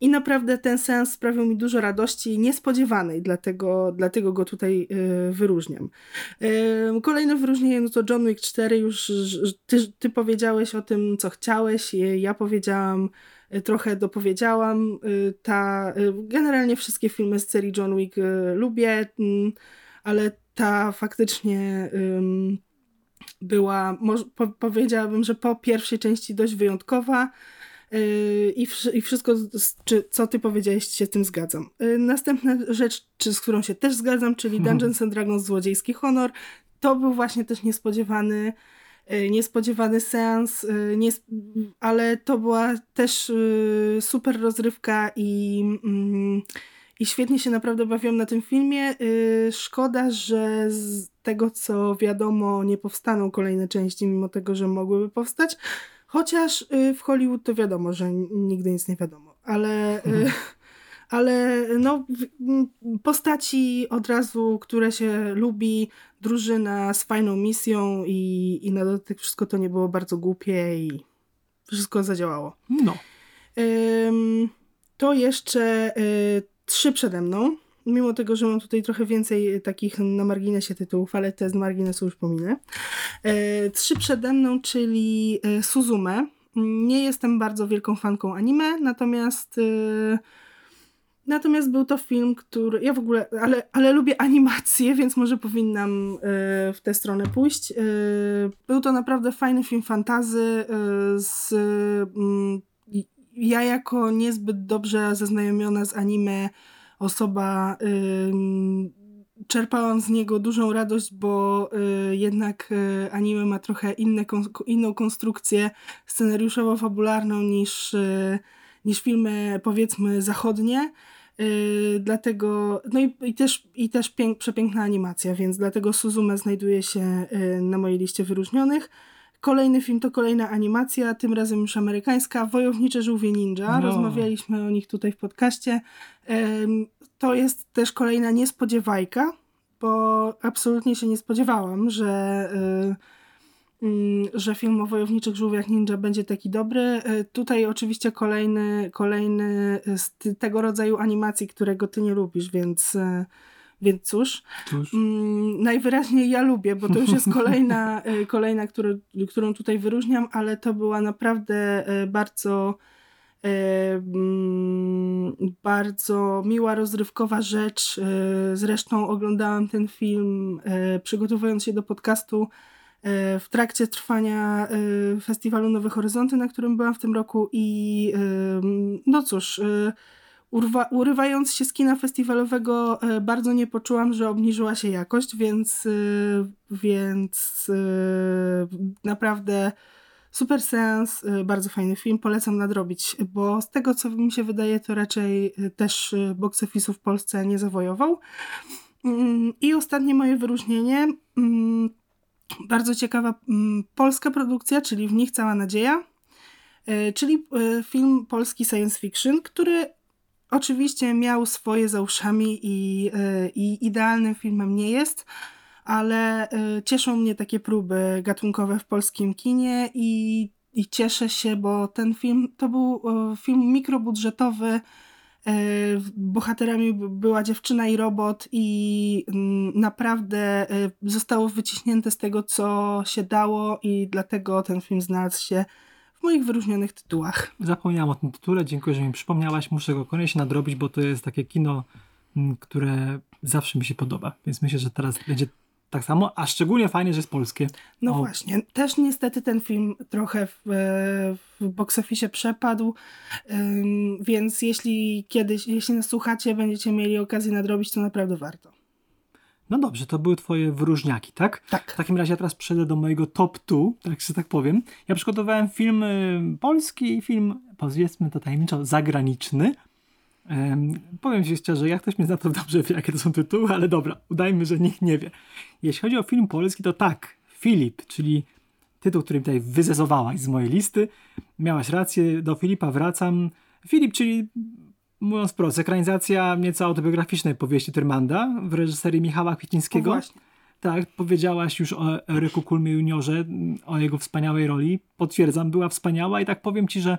S2: I naprawdę ten sens sprawił mi dużo radości niespodziewanej, dlatego, dlatego go tutaj e, wyróżniam. Kolejne wyróżnienie no to John Wick 4. Już ty, ty powiedziałeś o tym, co chciałeś. Ja powiedziałam, e, trochę dopowiedziałam. E, Ta, generalnie wszystkie filmy z serii John Wick lubię, mm, ale ta faktycznie była, po, powiedziałabym, że po pierwszej części dość wyjątkowa. Yy, I, I wszystko, czy, co ty powiedziałeś, się z tym zgadzam. Yy, następna rzecz, czy, z którą się też zgadzam, czyli mhm. Dungeons and Dragons Złodziejski Honor. To był właśnie też niespodziewany yy, niespodziewany seans, nie, ale to była też super rozrywka i, mm, i świetnie się naprawdę bawiłam na tym filmie. Szkoda, że z tego co wiadomo nie powstaną kolejne części, mimo tego, że mogłyby powstać. Chociaż y, w Hollywood to wiadomo, że nigdy nic nie wiadomo, ale, y, mhm. ale no, postaci od razu, które się lubi, drużyna z fajną misją i, i na dotyk wszystko to nie było bardzo głupie i wszystko zadziałało.
S1: No.
S2: To jeszcze y, trzy przede mną mimo tego, że mam tutaj trochę więcej takich na marginesie tytułów, ale te z marginesu już pominę. E, trzy przede mną, czyli e, Suzume. Nie jestem bardzo wielką fanką anime, natomiast e, natomiast był to film, który ja w ogóle, ale, ale lubię animację, więc może powinnam w tę stronę pójść. Był to naprawdę fajny film fantazy z mm, ja jako niezbyt dobrze zaznajomiona z anime osoba czerpałam z niego dużą radość, bo y, jednak y, anime ma trochę inne, inną konstrukcję scenariuszowo-fabularną niż, y, niż filmy powiedzmy zachodnie. Dlatego, no i, i też, i też pięk, przepiękna animacja, więc dlatego Suzume znajduje się na mojej liście wyróżnionych. Kolejny film to kolejna animacja, tym razem już amerykańska, Wojownicze Żółwie Ninja. No. Rozmawialiśmy o nich tutaj w podcaście. To jest też kolejna niespodziewajka, bo absolutnie się nie spodziewałam, że, y, mm, że film o Wojowniczych Żółwiach Ninja będzie taki dobry. Y, tutaj oczywiście kolejny, kolejny z tego rodzaju animacji, którego ty nie lubisz, więc y, więc cóż, cóż. Mm, najwyraźniej ja lubię, bo to już jest kolejna, y, kolejna który, którą tutaj wyróżniam, ale to była naprawdę y, bardzo y, mm, bardzo miła, rozrywkowa rzecz. Zresztą oglądałam ten film przygotowując się do podcastu w trakcie trwania festiwalu Nowe Horyzonty, na którym byłam w tym roku i no cóż, urwa, urywając się z kina festiwalowego e, bardzo nie poczułam, że obniżyła się jakość, więc, e, więc e, naprawdę super sens, bardzo fajny film, polecam nadrobić, bo z tego co mi się wydaje to raczej też box office'u w Polsce nie zawojował. Mm, I ostatnie moje wyróżnienie, mm, bardzo ciekawa mm, polska produkcja, czyli W nich cała nadzieja, czyli film polski science fiction, który Oczywiście miał swoje za uszami i, e, i idealnym filmem nie jest, ale e, cieszą mnie takie próby gatunkowe w polskim kinie i, i cieszę się, bo ten film to był e, film mikrobudżetowy. Bohaterami była dziewczyna i robot, i mm, naprawdę zostało wyciśnięte z tego, co się dało, i dlatego ten film znalazł się w moich wyróżnionych tytułach.
S1: Zapomniałam o tym tytule, dziękuję, że mi przypomniałaś. Muszę go koniecznie nadrobić, bo to jest takie kino, mm, które zawsze mi się podoba. Więc myślę, że teraz będzie tak samo, a szczególnie fajnie, że jest polskie.
S2: No o. właśnie. Też niestety ten film trochę w, w box office przepadł, więc jeśli kiedyś, jeśli nas słuchacie, będziecie mieli okazję nadrobić, to naprawdę warto.
S1: No dobrze, to były twoje wyróżniaki, tak?
S2: Tak.
S1: W takim razie ja teraz przejdę do mojego top 2, tak że tak powiem. Ja przygotowałem film y, polski i film, powiedzmy to tajemniczo, zagraniczny. Um, powiem się szczerze, jak ktoś mnie zna, to dobrze wie, jakie to są tytuły, ale dobra, udajmy, że nikt nie wie. Jeśli chodzi o film polski, to tak, Filip, czyli tytuł, który tutaj wyzezowałaś z mojej listy. Miałaś rację, do Filipa wracam. Filip, czyli mówiąc wprost, ekranizacja nieco autobiograficznej powieści Tyrmanda w reżyserii Michała Kwiecińskiego. Tak, powiedziałaś już o Eryku Kulmie juniorze, o jego wspaniałej roli. Potwierdzam, była wspaniała i tak powiem ci, że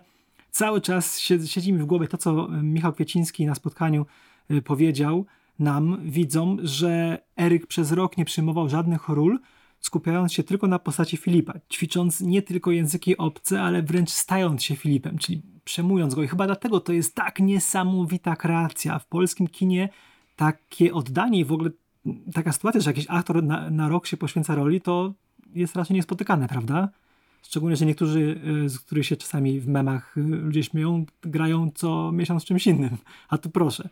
S1: cały czas siedzi mi w głowie to, co Michał Kwieciński na spotkaniu y, powiedział nam, widzom, że Eryk przez rok nie przyjmował żadnych ról, skupiając się tylko na postaci Filipa, ćwicząc nie tylko języki obce, ale wręcz stając się Filipem, czyli przemując go. I chyba dlatego to jest tak niesamowita kreacja. W polskim kinie takie oddanie i w ogóle taka sytuacja, że jakiś aktor na, na rok się poświęca roli, to jest raczej niespotykane, prawda? Szczególnie, że niektórzy, y, z których się czasami w memach y, ludzie śmieją, grają co miesiąc czymś innym. A tu proszę.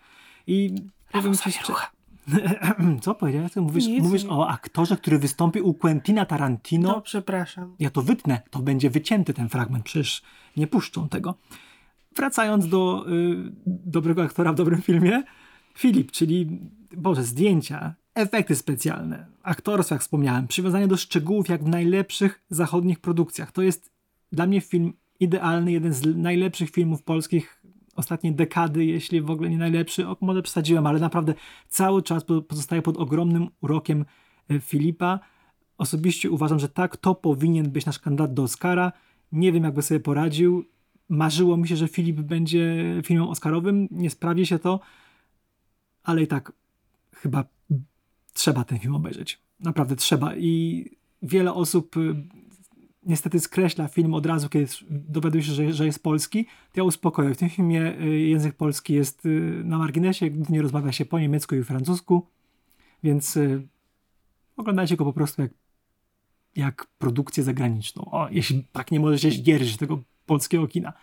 S1: I powiem ci szczerze- Co powiedziałeś? Mówisz,
S2: Nic,
S1: mówisz
S2: nie.
S1: o aktorze, który wystąpi u Quentina Tarantino.
S2: No, przepraszam.
S1: Ja to wytnę, to będzie wycięty ten fragment, przecież nie puszczą tego. Wracając do y, dobrego aktora w dobrym filmie, Filip, czyli, Boże, zdjęcia, efekty specjalne, aktorstwo, jak wspomniałem, przywiązanie do szczegółów jak w najlepszych zachodnich produkcjach. To jest dla mnie film idealny, jeden z najlepszych filmów polskich ostatniej dekady, jeśli w ogóle nie najlepszy. O, może przesadziłem, ale naprawdę cały czas po- pozostaje pod ogromnym urokiem e, Filipa. Osobiście uważam, że tak, to powinien być nasz kandydat do Oscara. Nie wiem, jakby sobie poradził. Marzyło mi się, że Filip będzie filmem Oscarowym. Nie sprawi się to, ale i tak chyba trzeba ten film obejrzeć. Naprawdę trzeba. I wiele osób y, niestety skreśla film od razu, kiedy dowiaduje się, że, że jest polski. To ja uspokoję. W tym filmie y, język polski jest y, na marginesie. Głównie rozmawia się po niemiecku i francusku. Więc oglądajcie go po prostu jak, jak produkcję zagraniczną. O, jeśli tak nie możecie zdzierżyć tego polskiego kina.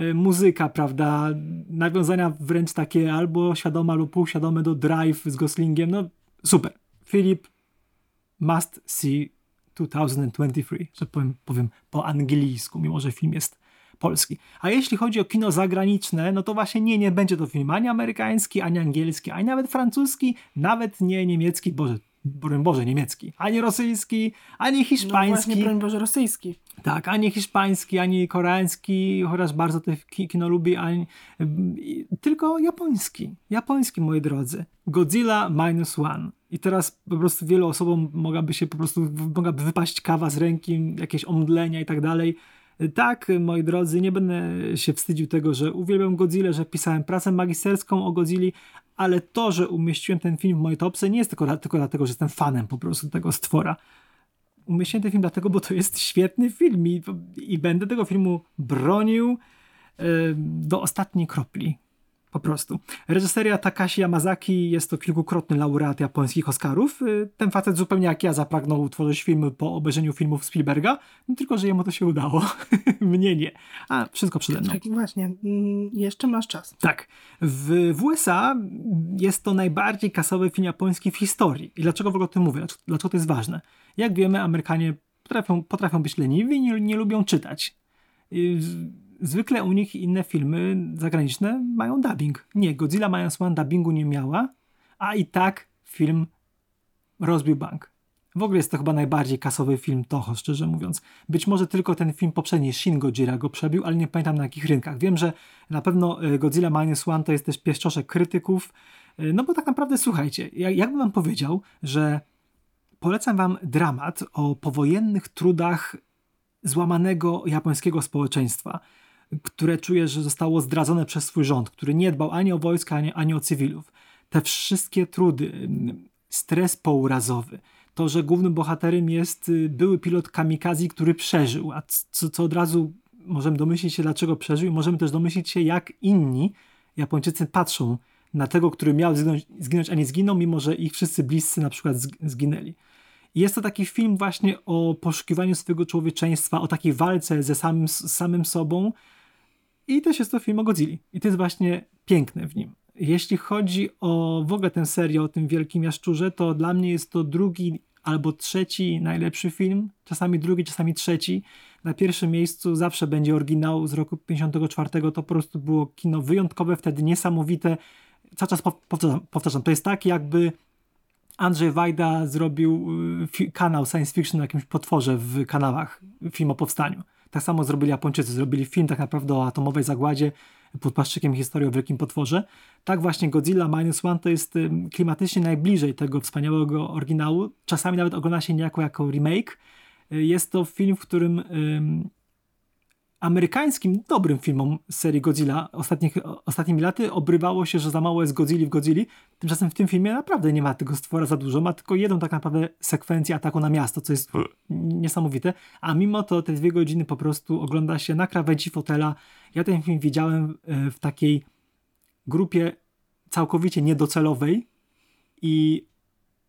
S1: Y, Muzyka, prawda, nawiązania wręcz takie albo świadome, albo półświadome do Drive z Goslingiem, no super. Filip must see 2023, że powiem, powiem po angielsku, mimo że film jest polski. A jeśli chodzi o kino zagraniczne, no to właśnie nie, nie będzie to film ani amerykański, ani angielski, ani nawet francuski, nawet nie niemiecki, Boże, broń Boże, niemiecki, ani rosyjski, ani
S2: No
S1: hiszpański.
S2: właśnie, broń Boże, rosyjski.
S1: Tak, ani hiszpański, ani koreański, chociaż bardzo ki- kino lubi, ani, tylko japoński. Japoński, moi drodzy. Godzilla Minus One. I teraz po prostu wielu osobom mogłaby się po prostu, mogłaby wypaść kawa z ręki, jakieś omdlenia i tak dalej. Tak, moi drodzy, nie będę się wstydził tego, że uwielbiam Godzilla, że pisałem pracę magisterską o Godzilli, ale to, że umieściłem ten film w mojej topce nie jest tylko, tylko dlatego, że jestem fanem po prostu tego stwora umieściłem ten film dlatego, bo to jest świetny film i, i będę tego filmu bronił do ostatniej kropli. Po prostu. Reżyseria Takashi Yamazaki jest to kilkukrotny laureat japońskich Oscarów. E, Ten facet zupełnie jak ja zapragnął tworzyć filmy po obejrzeniu filmów Spielberga, no tylko, że jemu to się udało. Mnie nie. A, wszystko przede mną.
S2: Tak, właśnie. Mm, Jeszcze masz czas.
S1: Tak. W, w USA jest to najbardziej kasowy film japoński w historii. I dlaczego w ogóle o tym mówię? Dlaczego, dlaczego to jest ważne? Jak wiemy, Amerykanie potrafią, potrafią być leniwi i nie, nie lubią czytać. Zwykle u nich inne filmy zagraniczne mają dubbing. Nie, Godzilla Minus One dubbingu nie miała, a i tak film rozbił bank. W ogóle jest to chyba najbardziej kasowy film Toho, szczerze mówiąc. Być może tylko ten film poprzedni, Shin Godzilla, go przebił, ale nie pamiętam na jakich rynkach. Wiem, że na pewno e, Godzilla Minus One to jest też pieszczoszek krytyków, e, no bo tak naprawdę, słuchajcie, ja- jakbym wam powiedział, że polecam wam dramat o powojennych trudach złamanego japońskiego społeczeństwa, które czuje, że zostało zdradzone przez swój rząd, który nie dbał ani o wojska, ani, ani o cywilów. Te wszystkie trudy, mm, stres pourazowy, to, że głównym bohaterem jest y, były pilot kamikaze, który przeżył, a co, co od razu możemy domyślić się, dlaczego przeżył i możemy też domyślić się, jak inni Japończycy patrzą na tego, który miał zginąć, zginąć a nie zginął, mimo że ich wszyscy bliscy na przykład zg- zginęli. Jest to taki film właśnie o poszukiwaniu swojego człowieczeństwa, o takiej walce ze samym, samym sobą. I też jest to film o Godzilli. I to jest właśnie piękne w nim. Jeśli chodzi o w ogóle tę serię o tym wielkim jaszczurze, to dla mnie jest to drugi albo trzeci najlepszy film. Czasami drugi, czasami trzeci. Na pierwszym miejscu zawsze będzie oryginał z roku 54. To po prostu było kino wyjątkowe, wtedy niesamowite. Cały czas pow- powtarzam, powtarzam to jest tak jakby Andrzej Wajda zrobił y, kanał science fiction na jakimś potworze w kanałach, film o powstaniu. Tak samo zrobili Japończycy, zrobili film tak naprawdę o atomowej zagładzie pod płaszczykiem historii o wielkim potworze. Tak właśnie Godzilla Minus One to jest klimatycznie najbliżej tego wspaniałego oryginału. Czasami nawet ogląda się niejako jako remake. Y, Jest to film, w którym ym, amerykańskim dobrym filmom z serii Godzilla ostatnich, ostatnimi laty obrywało się, że za mało jest Godzilli w Godzilli. Tymczasem w tym filmie naprawdę nie ma tego stwora za dużo, ma tylko jedną tak naprawdę sekwencję ataku na miasto, co jest niesamowite, a mimo to te dwie godziny po prostu ogląda się na krawędzi fotela. Ja ten film widziałem e, w takiej grupie całkowicie niedocelowej i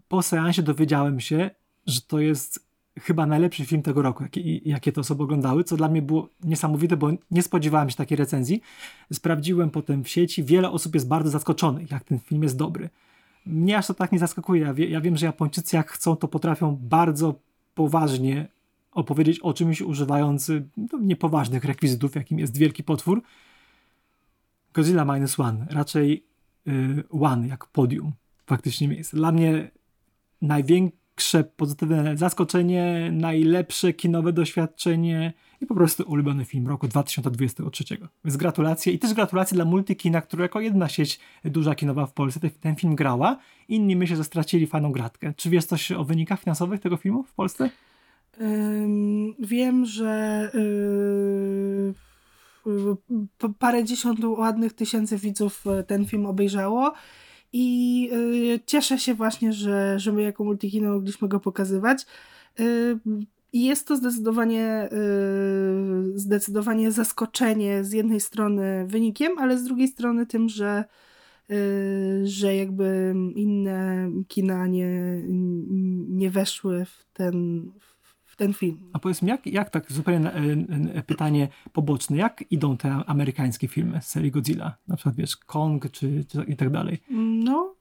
S1: po seansie dowiedziałem się, że to jest chyba najlepszy film tego roku, jakie, to osoby oglądały, co dla mnie było niesamowite, bo nie spodziewałem się takiej recenzji. Sprawdziłem potem w sieci, wiele osób jest bardzo zaskoczonych, jak ten film jest dobry. Mnie aż to tak nie zaskakuje. Ja, wie, ja wiem, że Japończycy jak chcą, to potrafią bardzo poważnie opowiedzieć o czymś, używając no, niepoważnych rekwizytów, jakim jest wielki potwór. Godzilla Minus One, raczej y, One jak podium faktycznie miejsce. Dla mnie największe pozytywne zaskoczenie, najlepsze kinowe doświadczenie i po prostu ulubiony film roku 2023. Więc gratulacje i też gratulacje dla Multikina, która jako jedna sieć duża kinowa w Polsce ten, film grała. Inni myślę, że stracili fajną gratkę. Czy wiesz coś o wynikach finansowych tego filmu w Polsce?
S2: Wiem, że yy, parę dziesiąt ładnych tysięcy widzów e, ten film obejrzało i yy, cieszę się właśnie, że, że my jako Multikino mogliśmy go pokazywać. Yy, jest to zdecydowanie, yy, zdecydowanie zaskoczenie z jednej strony wynikiem, ale z drugiej strony tym, że, yy, że jakby inne kina nie, nie weszły w ten, w ten film.
S1: A powiedz mi, jak, jak tak zupełnie e, pytanie poboczne, jak idą te amerykańskie filmy z serii Godzilla? Na przykład wiesz, Kong czy, czy i tak dalej.
S2: No,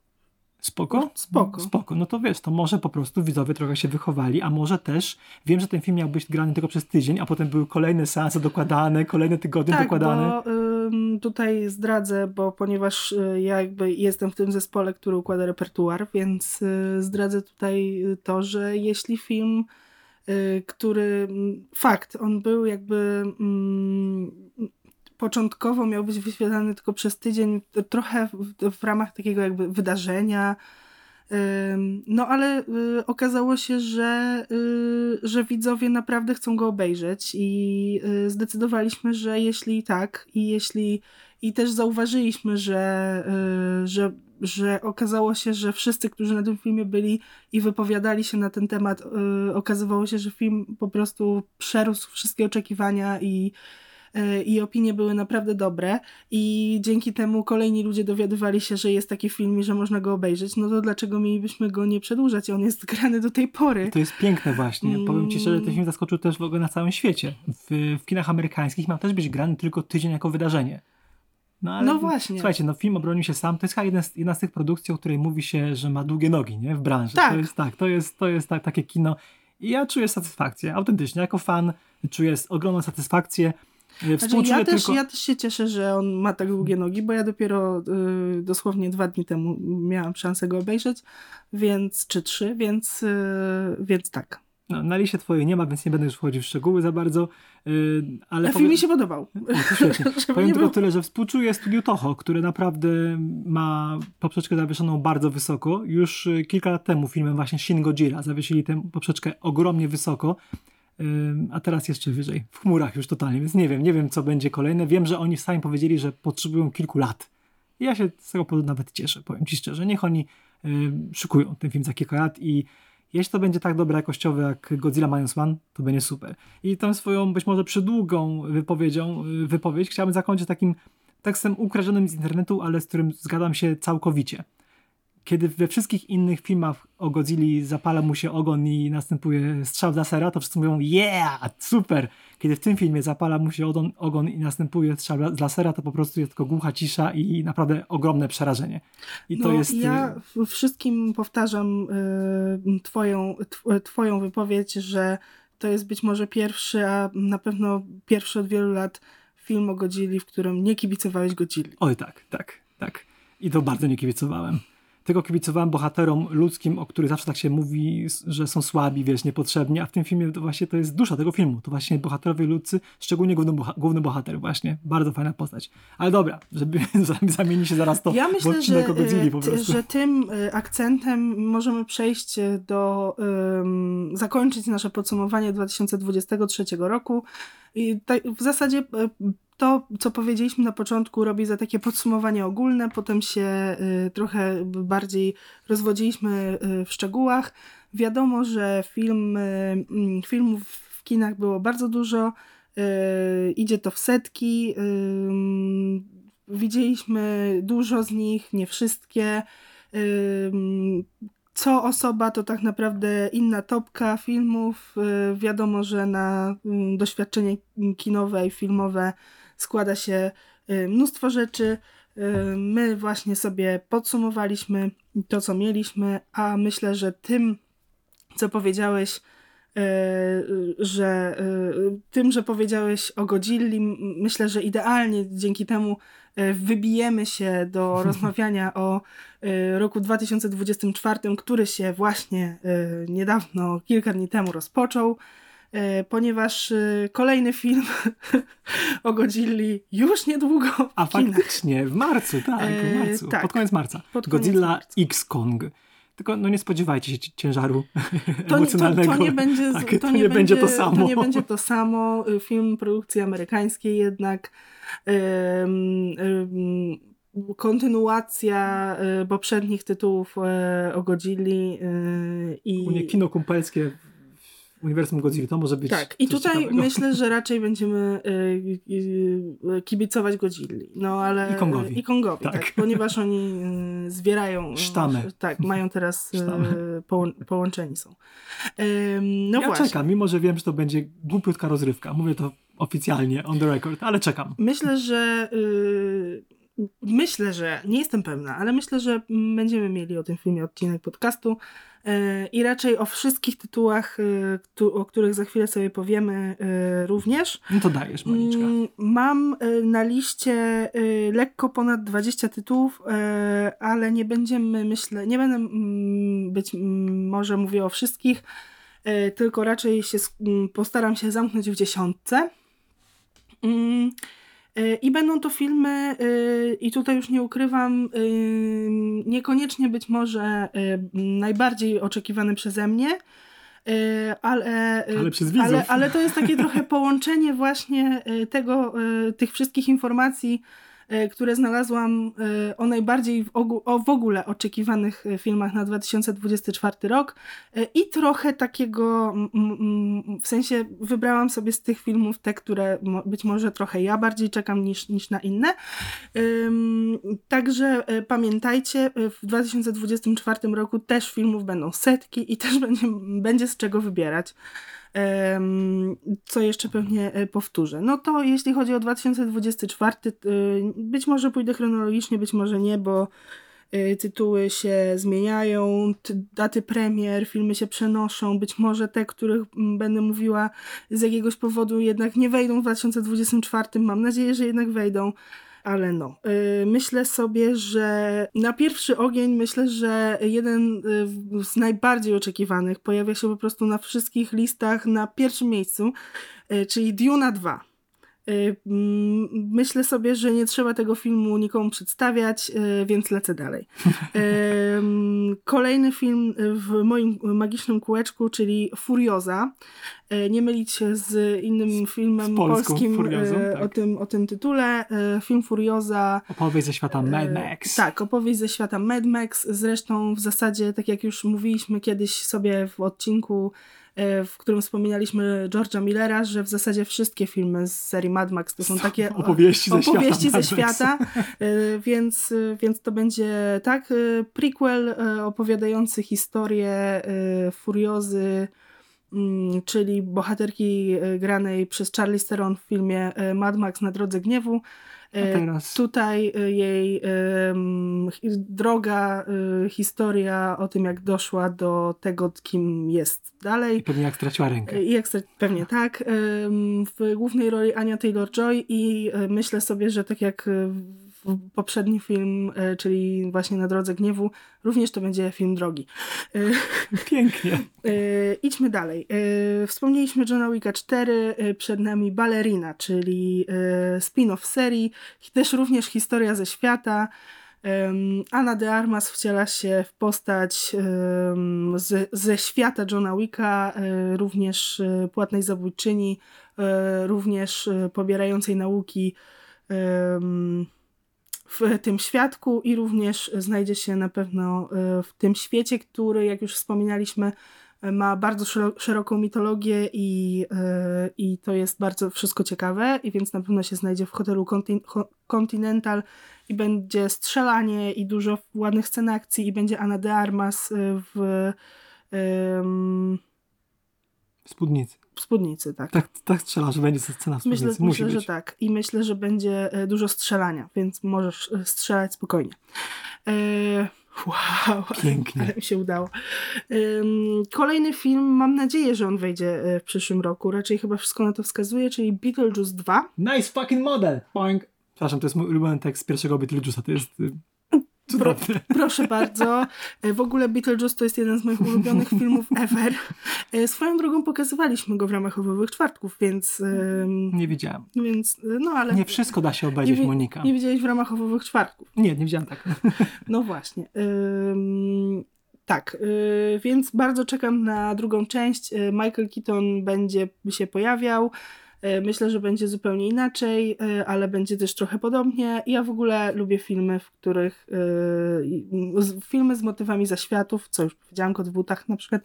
S1: Spoko?
S2: Spoko.
S1: Spoko. No to wiesz, to może po prostu widzowie trochę się wychowali, a może też, wiem, że ten film miał być grany tylko przez tydzień, a potem były kolejne seanse dokładane, kolejne tygodnie
S2: tak,
S1: dokładane.
S2: Bo, ym, tutaj zdradzę, bo ponieważ y, ja jakby jestem w tym zespole, który układa repertuar, więc y, zdradzę tutaj to, że jeśli film, y, który fakt, on był jakby mm, początkowo miał być wyświetlany tylko przez tydzień, trochę w, w ramach takiego jakby wydarzenia. No ale y, okazało się, że, y, że widzowie naprawdę chcą go obejrzeć i y, zdecydowaliśmy, że jeśli tak i jeśli i też zauważyliśmy, że, że, że okazało się, że wszyscy, którzy na tym filmie byli i wypowiadali się na ten temat, okazywało się, że film po prostu przerósł wszystkie oczekiwania i E, i opinie były naprawdę dobre i dzięki temu kolejni ludzie dowiadywali się, że jest taki film i że można go obejrzeć, no to dlaczego mielibyśmy go nie przedłużać? On jest grany do tej pory.
S1: To jest piękne właśnie. Mm. Powiem ci szczerze, ten film zaskoczył też w ogóle na całym świecie. W, w kinach amerykańskich miał też być grany tylko tydzień jako wydarzenie.
S2: No, ale, no właśnie.
S1: Słuchajcie, no film obronił się sam. To jest chyba jedna z, jedna z tych produkcji, o której mówi się, że ma długie nogi, nie? W branży.
S2: Tak.
S1: To jest tak, to jest, to jest tak, takie kino. I ja czuję satysfakcję, autentycznie. Jako fan czuję ogromną satysfakcję.
S2: Znaczy, ja, też, tylko... ja też się cieszę, że on ma tak długie nogi, bo ja dopiero y, dosłownie dwa dni temu miałam szansę go obejrzeć, więc czy trzy, więc, y, więc tak.
S1: No, na liście twojej nie ma, więc nie będę już wchodził w szczegóły za bardzo. Yy, ale
S2: A film mi się podobał.
S1: Świetnie. Powiem tylko tyle, że współczuję studiu Toho, które naprawdę ma poprzeczkę zawieszoną bardzo wysoko. Już y, kilka lat temu filmem właśnie Shin Godzilla zawiesili tę poprzeczkę ogromnie wysoko a teraz jeszcze wyżej, w chmurach już totalnie, więc nie wiem, nie wiem co będzie kolejne. Wiem, że oni sami powiedzieli, że potrzebują kilku lat. I ja się z tego powodu nawet cieszę, powiem ci szczerze. Niech oni y, szykują ten film za kilka lat i jeśli to będzie tak dobre jakościowe jak Godzilla Minus One, to będzie super. I tą swoją być może przydługą wypowiedzią, y, wypowiedź chciałbym zakończyć takim tekstem ukradzionym z internetu, ale z którym zgadzam się całkowicie kiedy we wszystkich innych filmach o Godzilli zapala mu się ogon i następuje strzał z lasera, to wszyscy mówią yeah, super. Kiedy w tym filmie zapala mu się ogon, ogon i następuje strzał z lasera, to po prostu jest tylko głucha cisza i naprawdę ogromne przerażenie. I
S2: no,
S1: to jest...
S2: Ja y, wszystkim powtarzam y, twoją, twoją wypowiedź, że to jest być może pierwszy, a na pewno pierwszy od wielu lat film o Godzilli, w którym nie kibicowałeś Godzilli.
S1: Oj tak, tak, tak. I to bardzo nie kibicowałem tego kibicowałem bohaterom ludzkim, o których zawsze tak się mówi, że są słabi, wiesz, niepotrzebni, a w tym filmie to właśnie to jest dusza tego filmu. To właśnie bohaterowie ludzcy, szczególnie główny, boha główny bohater właśnie. Bardzo fajna postać. Ale dobra, żeby zamieni się zaraz to
S2: ja myślę, że, po prostu. że tym y, akcentem możemy przejść do, um, zakończyć nasze podsumowanie 2023 roku. I w zasadzie to, co powiedzieliśmy na początku, robi za takie podsumowanie ogólne, potem się y, trochę bardziej rozwodziliśmy y, w szczegółach. Wiadomo, że film, y, mm, filmów w kinach było bardzo dużo, idzie to w setki. Widzieliśmy dużo z nich, nie wszystkie. co osoba to tak naprawdę inna topka filmów. Wiadomo, że na mm, doświadczenie kinowe i filmowe składa się y, mnóstwo rzeczy. Y, My właśnie sobie podsumowaliśmy to, co mieliśmy, a myślę, że tym, co powiedziałeś, y, że tym, że powiedziałeś o Godzilli, myślę, że idealnie dzięki temu wybijemy się do rozmawiania o roku 2024, który się właśnie niedawno, kilka dni temu rozpoczął, ponieważ y, kolejny film o Godzilli już niedługo w
S1: A faktycznie, w marcu, tak, w
S2: E,
S1: marcu,
S2: tak.
S1: pod koniec marca.
S2: Pod koniec
S1: Godzilla
S2: marca.
S1: X-Kong. Tylko no nie spodziewajcie się ci- ciężaru
S2: To, nie- to,
S1: emocjonalnego.
S2: to nie będzie
S1: Tak,
S2: to, nie, będzie,
S1: to samo.
S2: To nie będzie to samo. Y, Film produkcji amerykańskiej jednak. Ym, ym, kontynuacja y, poprzednich tytułów o Godzilli y, i
S1: kino kumpelskie uniwersum Godzilla to może być
S2: tak, i tutaj
S1: ciekawego.
S2: myślę, że raczej będziemy y, y, y, kibicować Godzilli. No ale
S1: I Kongowi.
S2: I Kongowi, tak.
S1: Tak.
S2: ponieważ oni y, zwierają y,
S1: Sztamy.
S2: Tak, mają teraz y, połą- połączeni są. No
S1: ja
S2: właśnie.
S1: czekam, mimo że wiem, że to będzie głupiutka rozrywka. Mówię to oficjalnie, on the record, ale czekam.
S2: Myślę, że myślę, że nie jestem pewna, ale myślę, że będziemy mieli o tym filmie odcinek podcastu y, i raczej o wszystkich tytułach, tu, o których za chwilę sobie powiemy y, również.
S1: No to dajesz, Moniczka.
S2: Mm, Mam na liście lekko ponad 20 tytułów, ale nie będziemy, myślę, nie będę mm, być mm, może mówię o wszystkich, tylko raczej się postaram się zamknąć w dziesiątce. Y, I będą to filmy, y, i tutaj już nie ukrywam, y, niekoniecznie być może najbardziej oczekiwane przeze mnie, ale,
S1: Ale przez widzów.
S2: ale, ale to jest takie trochę połączenie właśnie tego, tych wszystkich informacji, które znalazłam y, o najbardziej w, ogó- o w ogóle oczekiwanych y, filmach na 2024 rok i trochę takiego, w sensie wybrałam sobie z tych filmów te, które być może trochę ja bardziej czekam niż, niż na inne. Także pamiętajcie, w 2024 roku też filmów będą setki i też będzie, będzie z czego wybierać. Co jeszcze pewnie e, powtórzę. No to jeśli chodzi o 2024, y, być może pójdę chronologicznie, być może nie, bo y, tytuły się zmieniają, ty- daty premier, filmy się przenoszą, być może te, których będę mówiła z jakiegoś powodu jednak nie wejdą w 2024, mam nadzieję, że jednak wejdą. Ale no, y, myślę sobie, że na pierwszy ogień myślę, że jeden y, z najbardziej oczekiwanych pojawia się po prostu na wszystkich listach na pierwszym miejscu, y, czyli Duna 2. Y, Myślę sobie, że nie trzeba tego filmu nikomu przedstawiać, y, więc lecę dalej. Kolejny film w moim magicznym kółeczku, czyli Furioza. Y, Nie mylić się z innym filmem
S1: Z polską
S2: polskim
S1: Furiozą, tak.
S2: o, tym, o tym tytule. Film Furioza.
S1: Opowieść ze świata Mad Max.
S2: Tak, opowieść ze świata Mad Max. Zresztą w zasadzie, tak jak już mówiliśmy kiedyś sobie w odcinku, w którym wspominaliśmy George'a Millera, że w zasadzie wszystkie filmy z serii Mad Max to są takie o-
S1: opowieści ze
S2: opowieści
S1: świata
S2: ze świata, e, więc, e, więc to będzie tak, e, prequel e, opowiadający historię e, Furiozy, mm, czyli bohaterki e, granej przez Charlize Theron w filmie e, Mad Max na drodze gniewu. E, Tutaj y, jej droga, y, historia o tym, jak doszła do tego, kim jest dalej.
S1: pewnie jak straciła rękę.
S2: I ekstra, pewnie tak. Em, W głównej roli Ania Taylor-Joy i e, myślę sobie, że tak jak e, poprzedni film, e, czyli właśnie Na Drodze Gniewu, również to będzie film drogi. E,
S1: Pięknie.
S2: E, idźmy dalej. Wspomnieliśmy Johna Wicka 4, e, przed nami Ballerina, czyli spin-off serii, też również historia ze świata. Anna de Armas wciela się w postać em, z, ze świata Johna Wicka, również płatnej zabójczyni, również pobierającej nauki w tym świadku i również znajdzie się na pewno e, w tym świecie, który, jak już wspominaliśmy, ma bardzo szero- szeroką mitologię i, e, i to jest bardzo wszystko ciekawe, i więc na pewno się znajdzie w hotelu Contin- Ho- Continental i będzie strzelanie i dużo ładnych scen akcji i będzie Ana de Armas e, w,
S1: W spódnicy.
S2: w spódnicy, tak.
S1: Tak, tak strzela, że będzie scena w spódnicy.
S2: Myślę,
S1: Musi
S2: myślę że
S1: być.
S2: tak. I myślę, że będzie e, dużo strzelania, więc możesz e, strzelać spokojnie. E, wow,
S1: Pięknie.
S2: ale mi się udało. Kolejny film, mam nadzieję, że on wejdzie e, w przyszłym roku. Raczej chyba wszystko na to wskazuje, czyli Beetlejuice 2.
S1: Nice fucking model! Boing. Przepraszam, to jest mój ulubiony tekst z pierwszego Beetlejuice'a. To jest cudowne.
S2: Proszę bardzo. E, W ogóle Beetlejuice to jest jeden z moich ulubionych filmów ever. E, Swoją drogą pokazywaliśmy go w ramach Owowych Czwartków, więc,
S1: Nie widziałem.
S2: więc e, no ale...
S1: Nie wszystko da się
S2: nie,
S1: obejrzeć,
S2: wi-
S1: Monika.
S2: nie widziałeś w ramach Owowych Czwartków.
S1: Nie, nie widziałem tak.
S2: No właśnie. Ym, tak, więc bardzo czekam na drugą część. Michael Keaton będzie się pojawiał. Y, Myślę, że będzie zupełnie inaczej, y, ale będzie też trochę podobnie. Ja w ogóle lubię filmy, w których z- filmy z motywami zaświatów, co już powiedziałam, kot w butach na przykład,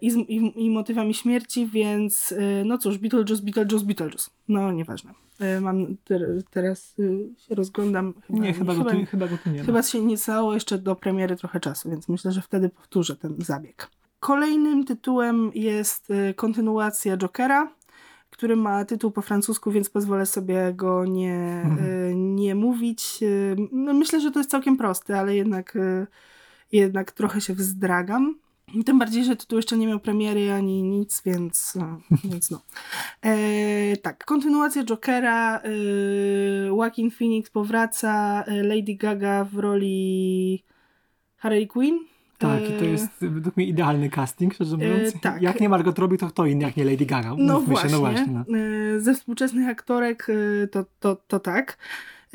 S2: i, z, i, i motywami śmierci, więc no cóż, Beetlejuice, Beetlejuice, Beetlejuice. No nieważne. Mam ter, teraz się rozglądam. Chyba,
S1: Nie, chyba go, tu, chyba go tu nie ma.
S2: Chyba się nie stało jeszcze do premiery trochę czasu, więc myślę, że wtedy powtórzę ten zabieg. Kolejnym tytułem jest kontynuacja Jokera, który ma tytuł po francusku, więc pozwolę sobie go nie,
S1: Mhm.
S2: y, nie mówić. Y, No, myślę, że to jest całkiem proste, ale jednak, y, jednak trochę się wzdragam. Tym bardziej, że tytuł jeszcze nie miał premiery ani nic, więc, więc no. E, tak, kontynuacja Jokera. E, Joaquin Phoenix powraca. e, Lady Gaga w roli Harley Quinn.
S1: Tak, i to
S2: E,
S1: jest według mnie idealny casting, szczerze mówiąc.
S2: tak.
S1: Jak nie Margot Robbie, to kto inny, jak nie Lady Gaga?
S2: No właśnie.
S1: Się, no właśnie no.
S2: E, Ze współczesnych aktorek e, to, to, to tak.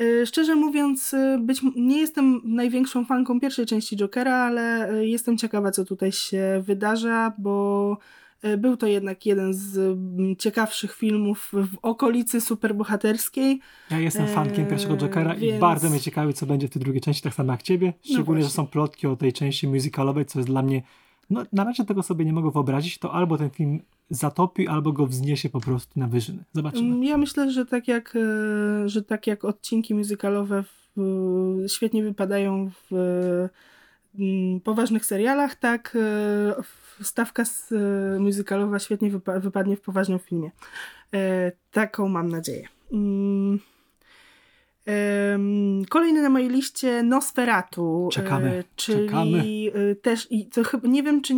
S2: E, Szczerze mówiąc, e, być, nie jestem największą fanką pierwszej części Jokera, ale e, jestem ciekawa, co tutaj się wydarza, bo e, był to jednak jeden z mm, ciekawszych filmów w okolicy superbohaterskiej.
S1: Ja jestem fankiem
S2: Eee,
S1: pierwszego Jokera i
S2: więc-
S1: bardzo mnie ciekawi, co będzie w tej drugiej części, tak samo jak ciebie. Szczególnie, że
S2: właśnie.
S1: są plotki o tej części musicalowej, co jest dla mnie... No, na razie tego sobie nie mogę wyobrazić. To albo ten film zatopi, albo go wzniesie po prostu na wyżyny. Zobaczymy.
S2: Mm, Ja myślę, że tak jak, e, że tak jak odcinki muzykalowe świetnie wypadają w mm, poważnych serialach, tak e, w- stawka s- e, muzykalowa świetnie wypa- wypadnie w poważnym filmie. E, Taką mam nadzieję. Mm. Kolejny na mojej liście Nosferatu.
S1: Czekamy,
S2: e, czyli
S1: czekamy.
S2: e, też i to chyba nie wiem, czy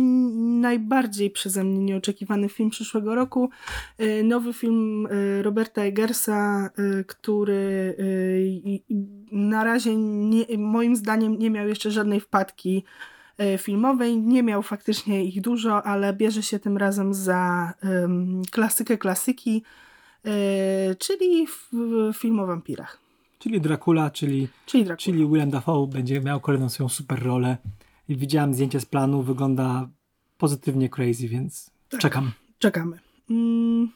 S2: najbardziej przeze mnie nieoczekiwany film przyszłego roku. Nowy film Roberta Eggersa, który na razie nie, moim zdaniem nie miał jeszcze żadnej wpadki filmowej. Nie miał faktycznie ich dużo, ale bierze się tym razem za em, klasykę klasyki, e, czyli film o wampirach.
S1: Czyli Dracula, czyli,
S2: Czyli Dracula.
S1: czyli Willem Dafoe będzie miał kolejną swoją super rolę. I widziałem zdjęcie z planu, wygląda pozytywnie crazy, więc
S2: Tak.
S1: czekam.
S2: Czekamy. Mm,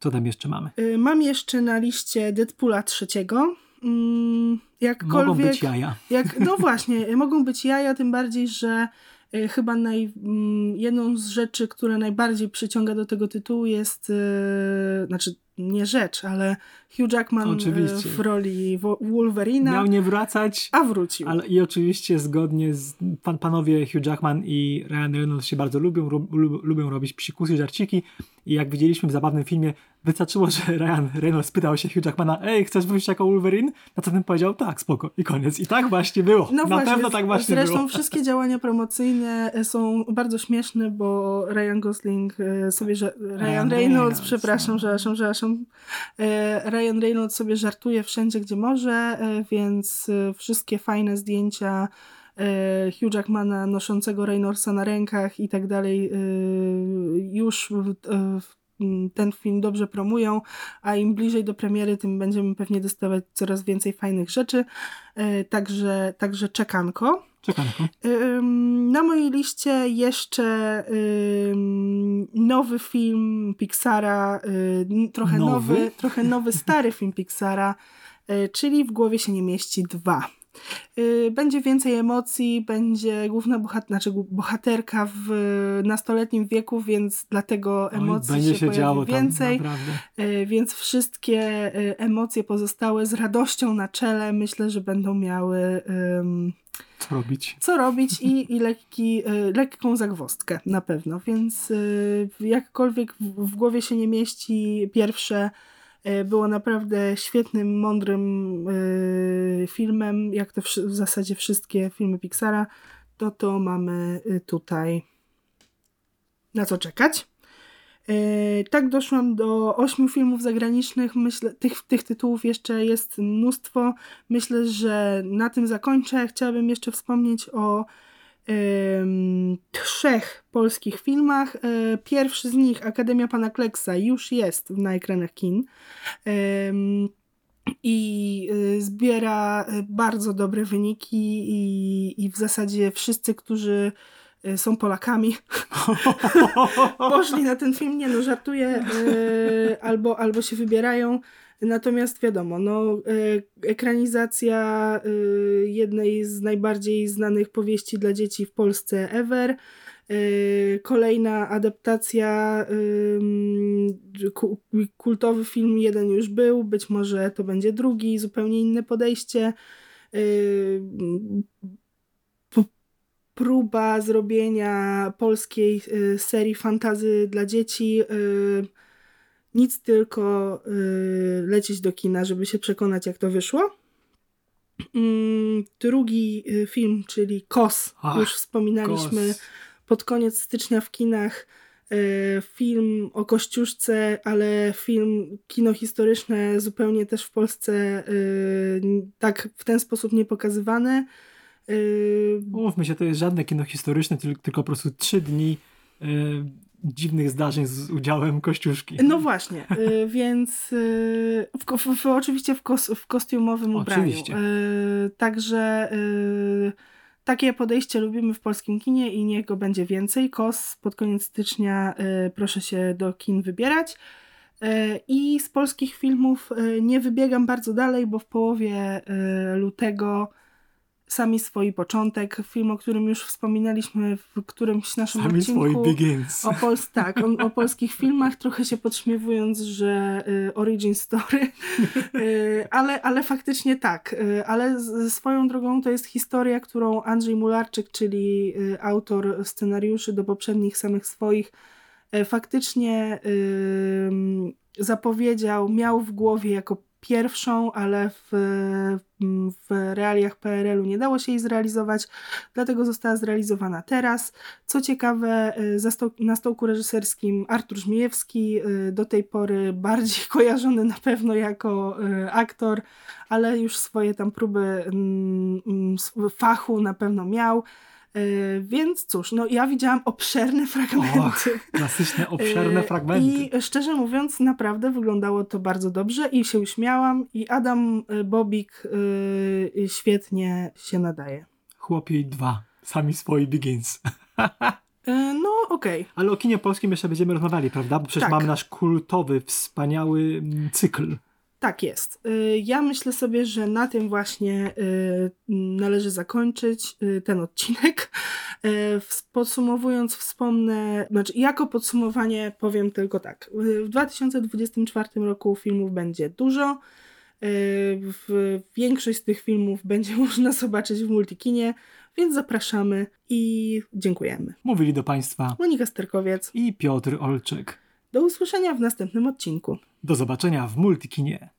S1: Co tam jeszcze mamy?
S2: y, mam jeszcze na liście Deadpoola trzeciego. Mm, jakkolwiek...
S1: Mogą być jaja.
S2: Jak, no właśnie, mogą być jaja, tym bardziej, że y, chyba naj, mm, jedną z rzeczy, która najbardziej przyciąga do tego tytułu jest, y, znaczy nie rzecz, ale Hugh Jackman y,
S1: Oczywiście.
S2: w roli Wo- Wolverina,
S1: Miał nie wracać,
S2: a wrócił.
S1: ale i oczywiście zgodnie z pan, panowie Hugh Jackman i Ryan Reynolds się bardzo lubią, ru- lubią robić psikusy, żarciki i jak widzieliśmy w zabawnym filmie, wystarczyło, że Ryan Reynolds pytał się Hugh Jackmana, ej, chcesz wrócić jako Wolverine? Na co ten powiedział, tak, spoko i koniec. I tak właśnie było.
S2: No
S1: Na
S2: właśnie,
S1: pewno tak właśnie
S2: zresztą
S1: było.
S2: wszystkie działania promocyjne e, są bardzo śmieszne, bo Ryan Gosling e, sobie, że Ryan,
S1: Ryan
S2: Reynolds, przepraszam,
S1: no.
S2: przepraszam, przepraszam, e, Ryan Reynolds sobie żartuje wszędzie, gdzie może, e, więc wszystkie fajne zdjęcia Hugh Jackmana noszącego Reynoldsa na rękach i tak dalej już ten film dobrze promują, a im bliżej do premiery, tym będziemy pewnie dostawać coraz więcej fajnych rzeczy. E, Także, także czekanko.
S1: Czekanko.
S2: Na mojej liście jeszcze nowy film Pixara, y, trochę nowy?
S1: Nowy?
S2: trochę nowy, stary film Pixara, y, czyli W głowie się nie mieści dwa. Y, Będzie więcej emocji, będzie główna bohat znaczy bohaterka w nastoletnim wieku, więc dlatego emocji się,
S1: się
S2: pojawi więcej.
S1: tam.
S2: Y, Więc wszystkie y, emocje pozostałe z radością na czele myślę, że będą miały ym,
S1: Co robić?
S2: co robić i, i lekki, lekką zagwozdkę na pewno. Więc jakkolwiek w, w głowie się nie mieści, pierwsze było naprawdę świetnym, mądrym y, filmem, jak to w zasadzie wszystkie filmy Pixara, to to mamy y, tutaj na co czekać. E, Tak doszłam do ośmiu filmów zagranicznych. Myślę, tych, tych tytułów jeszcze jest mnóstwo. Myślę, że na tym zakończę. Chciałabym jeszcze wspomnieć o trzech polskich filmach. E, Pierwszy z nich, Akademia Pana Kleksa, już jest na ekranach kin. I y, zbiera y, bardzo dobre wyniki, i, i w zasadzie wszyscy, którzy są Polakami, poszli na ten film, nie no, żartuję, albo, albo się wybierają. Natomiast wiadomo, no, y, ekranizacja y, jednej z najbardziej znanych powieści dla dzieci w Polsce ever. Y, Kolejna adaptacja, ku- kultowy film jeden już był, być może to będzie drugi, zupełnie inne podejście. Próba zrobienia polskiej serii fantazy dla dzieci. Nic tylko y, lecieć do kina, żeby się przekonać, jak to wyszło. Mm, Drugi y, film, czyli Kos,
S1: Ach,
S2: już wspominaliśmy
S1: Kos.
S2: pod koniec stycznia w kinach. y, Film o Kościuszce, ale film kino historyczne zupełnie też w Polsce y, tak w ten sposób nie pokazywane. Y,
S1: Mówmy się, to jest żadne kino historyczne, tyl- tylko po prostu trzy dni dziwnych zdarzeń z udziałem Kościuszki.
S2: No właśnie, y, więc y, w, w, w, oczywiście w, kos, w kostiumowym ubraniu.
S1: Oczywiście.
S2: Y, także y, takie podejście lubimy w polskim kinie i niech go będzie więcej. Kos pod koniec stycznia y, proszę się do kin wybierać. Y, I z polskich filmów nie wybiegam bardzo dalej, bo w połowie lutego Sami swój początek, film, o którym już wspominaliśmy w którymś naszym
S1: Sami
S2: odcinku.
S1: swój begins.
S2: O, pols tak, o, o polskich filmach, trochę się podśmiewując, że y, origin story, y, ale, ale faktycznie tak. Y, ale z, swoją drogą to jest historia, którą Andrzej Mularczyk, czyli y, autor scenariuszy do poprzednich samych swoich, y, faktycznie zapowiedział, miał w głowie jako pierwszą, ale w, w realiach PRL-u nie dało się jej zrealizować, dlatego została zrealizowana teraz. Co ciekawe, y, na stołku reżyserskim Artur Żmijewski, y, do tej pory bardziej kojarzony na pewno jako y, aktor, ale już swoje tam próby mm, mm, fachu na pewno miał. Y, Więc cóż, no ja widziałam obszerne fragmenty.
S1: Och, klasyczne, obszerne
S2: Y,
S1: fragmenty.
S2: I szczerze mówiąc, naprawdę wyglądało to bardzo dobrze i się uśmiałam. I Adam y, Bobik świetnie się nadaje.
S1: Chłopiej dwa. Sami swoi begins.
S2: No, okej.
S1: Ale o kinie polskim jeszcze będziemy rozmawiali, prawda? Bo przecież
S2: Tak.
S1: mamy nasz kultowy, wspaniały mm, cykl.
S2: Tak jest. Y, Ja myślę sobie, że na tym właśnie y, należy zakończyć y, ten odcinek. Podsumowując, wspomnę, znaczy jako podsumowanie powiem tylko tak. W 2024 roku filmów będzie dużo. W większość z tych filmów będzie można zobaczyć w multikinie, więc zapraszamy i dziękujemy.
S1: Mówili do Państwa
S2: Monika Sterkowiec.
S1: i Piotr Olczyk.
S2: Do usłyszenia w następnym odcinku.
S1: Do zobaczenia w Multikinie.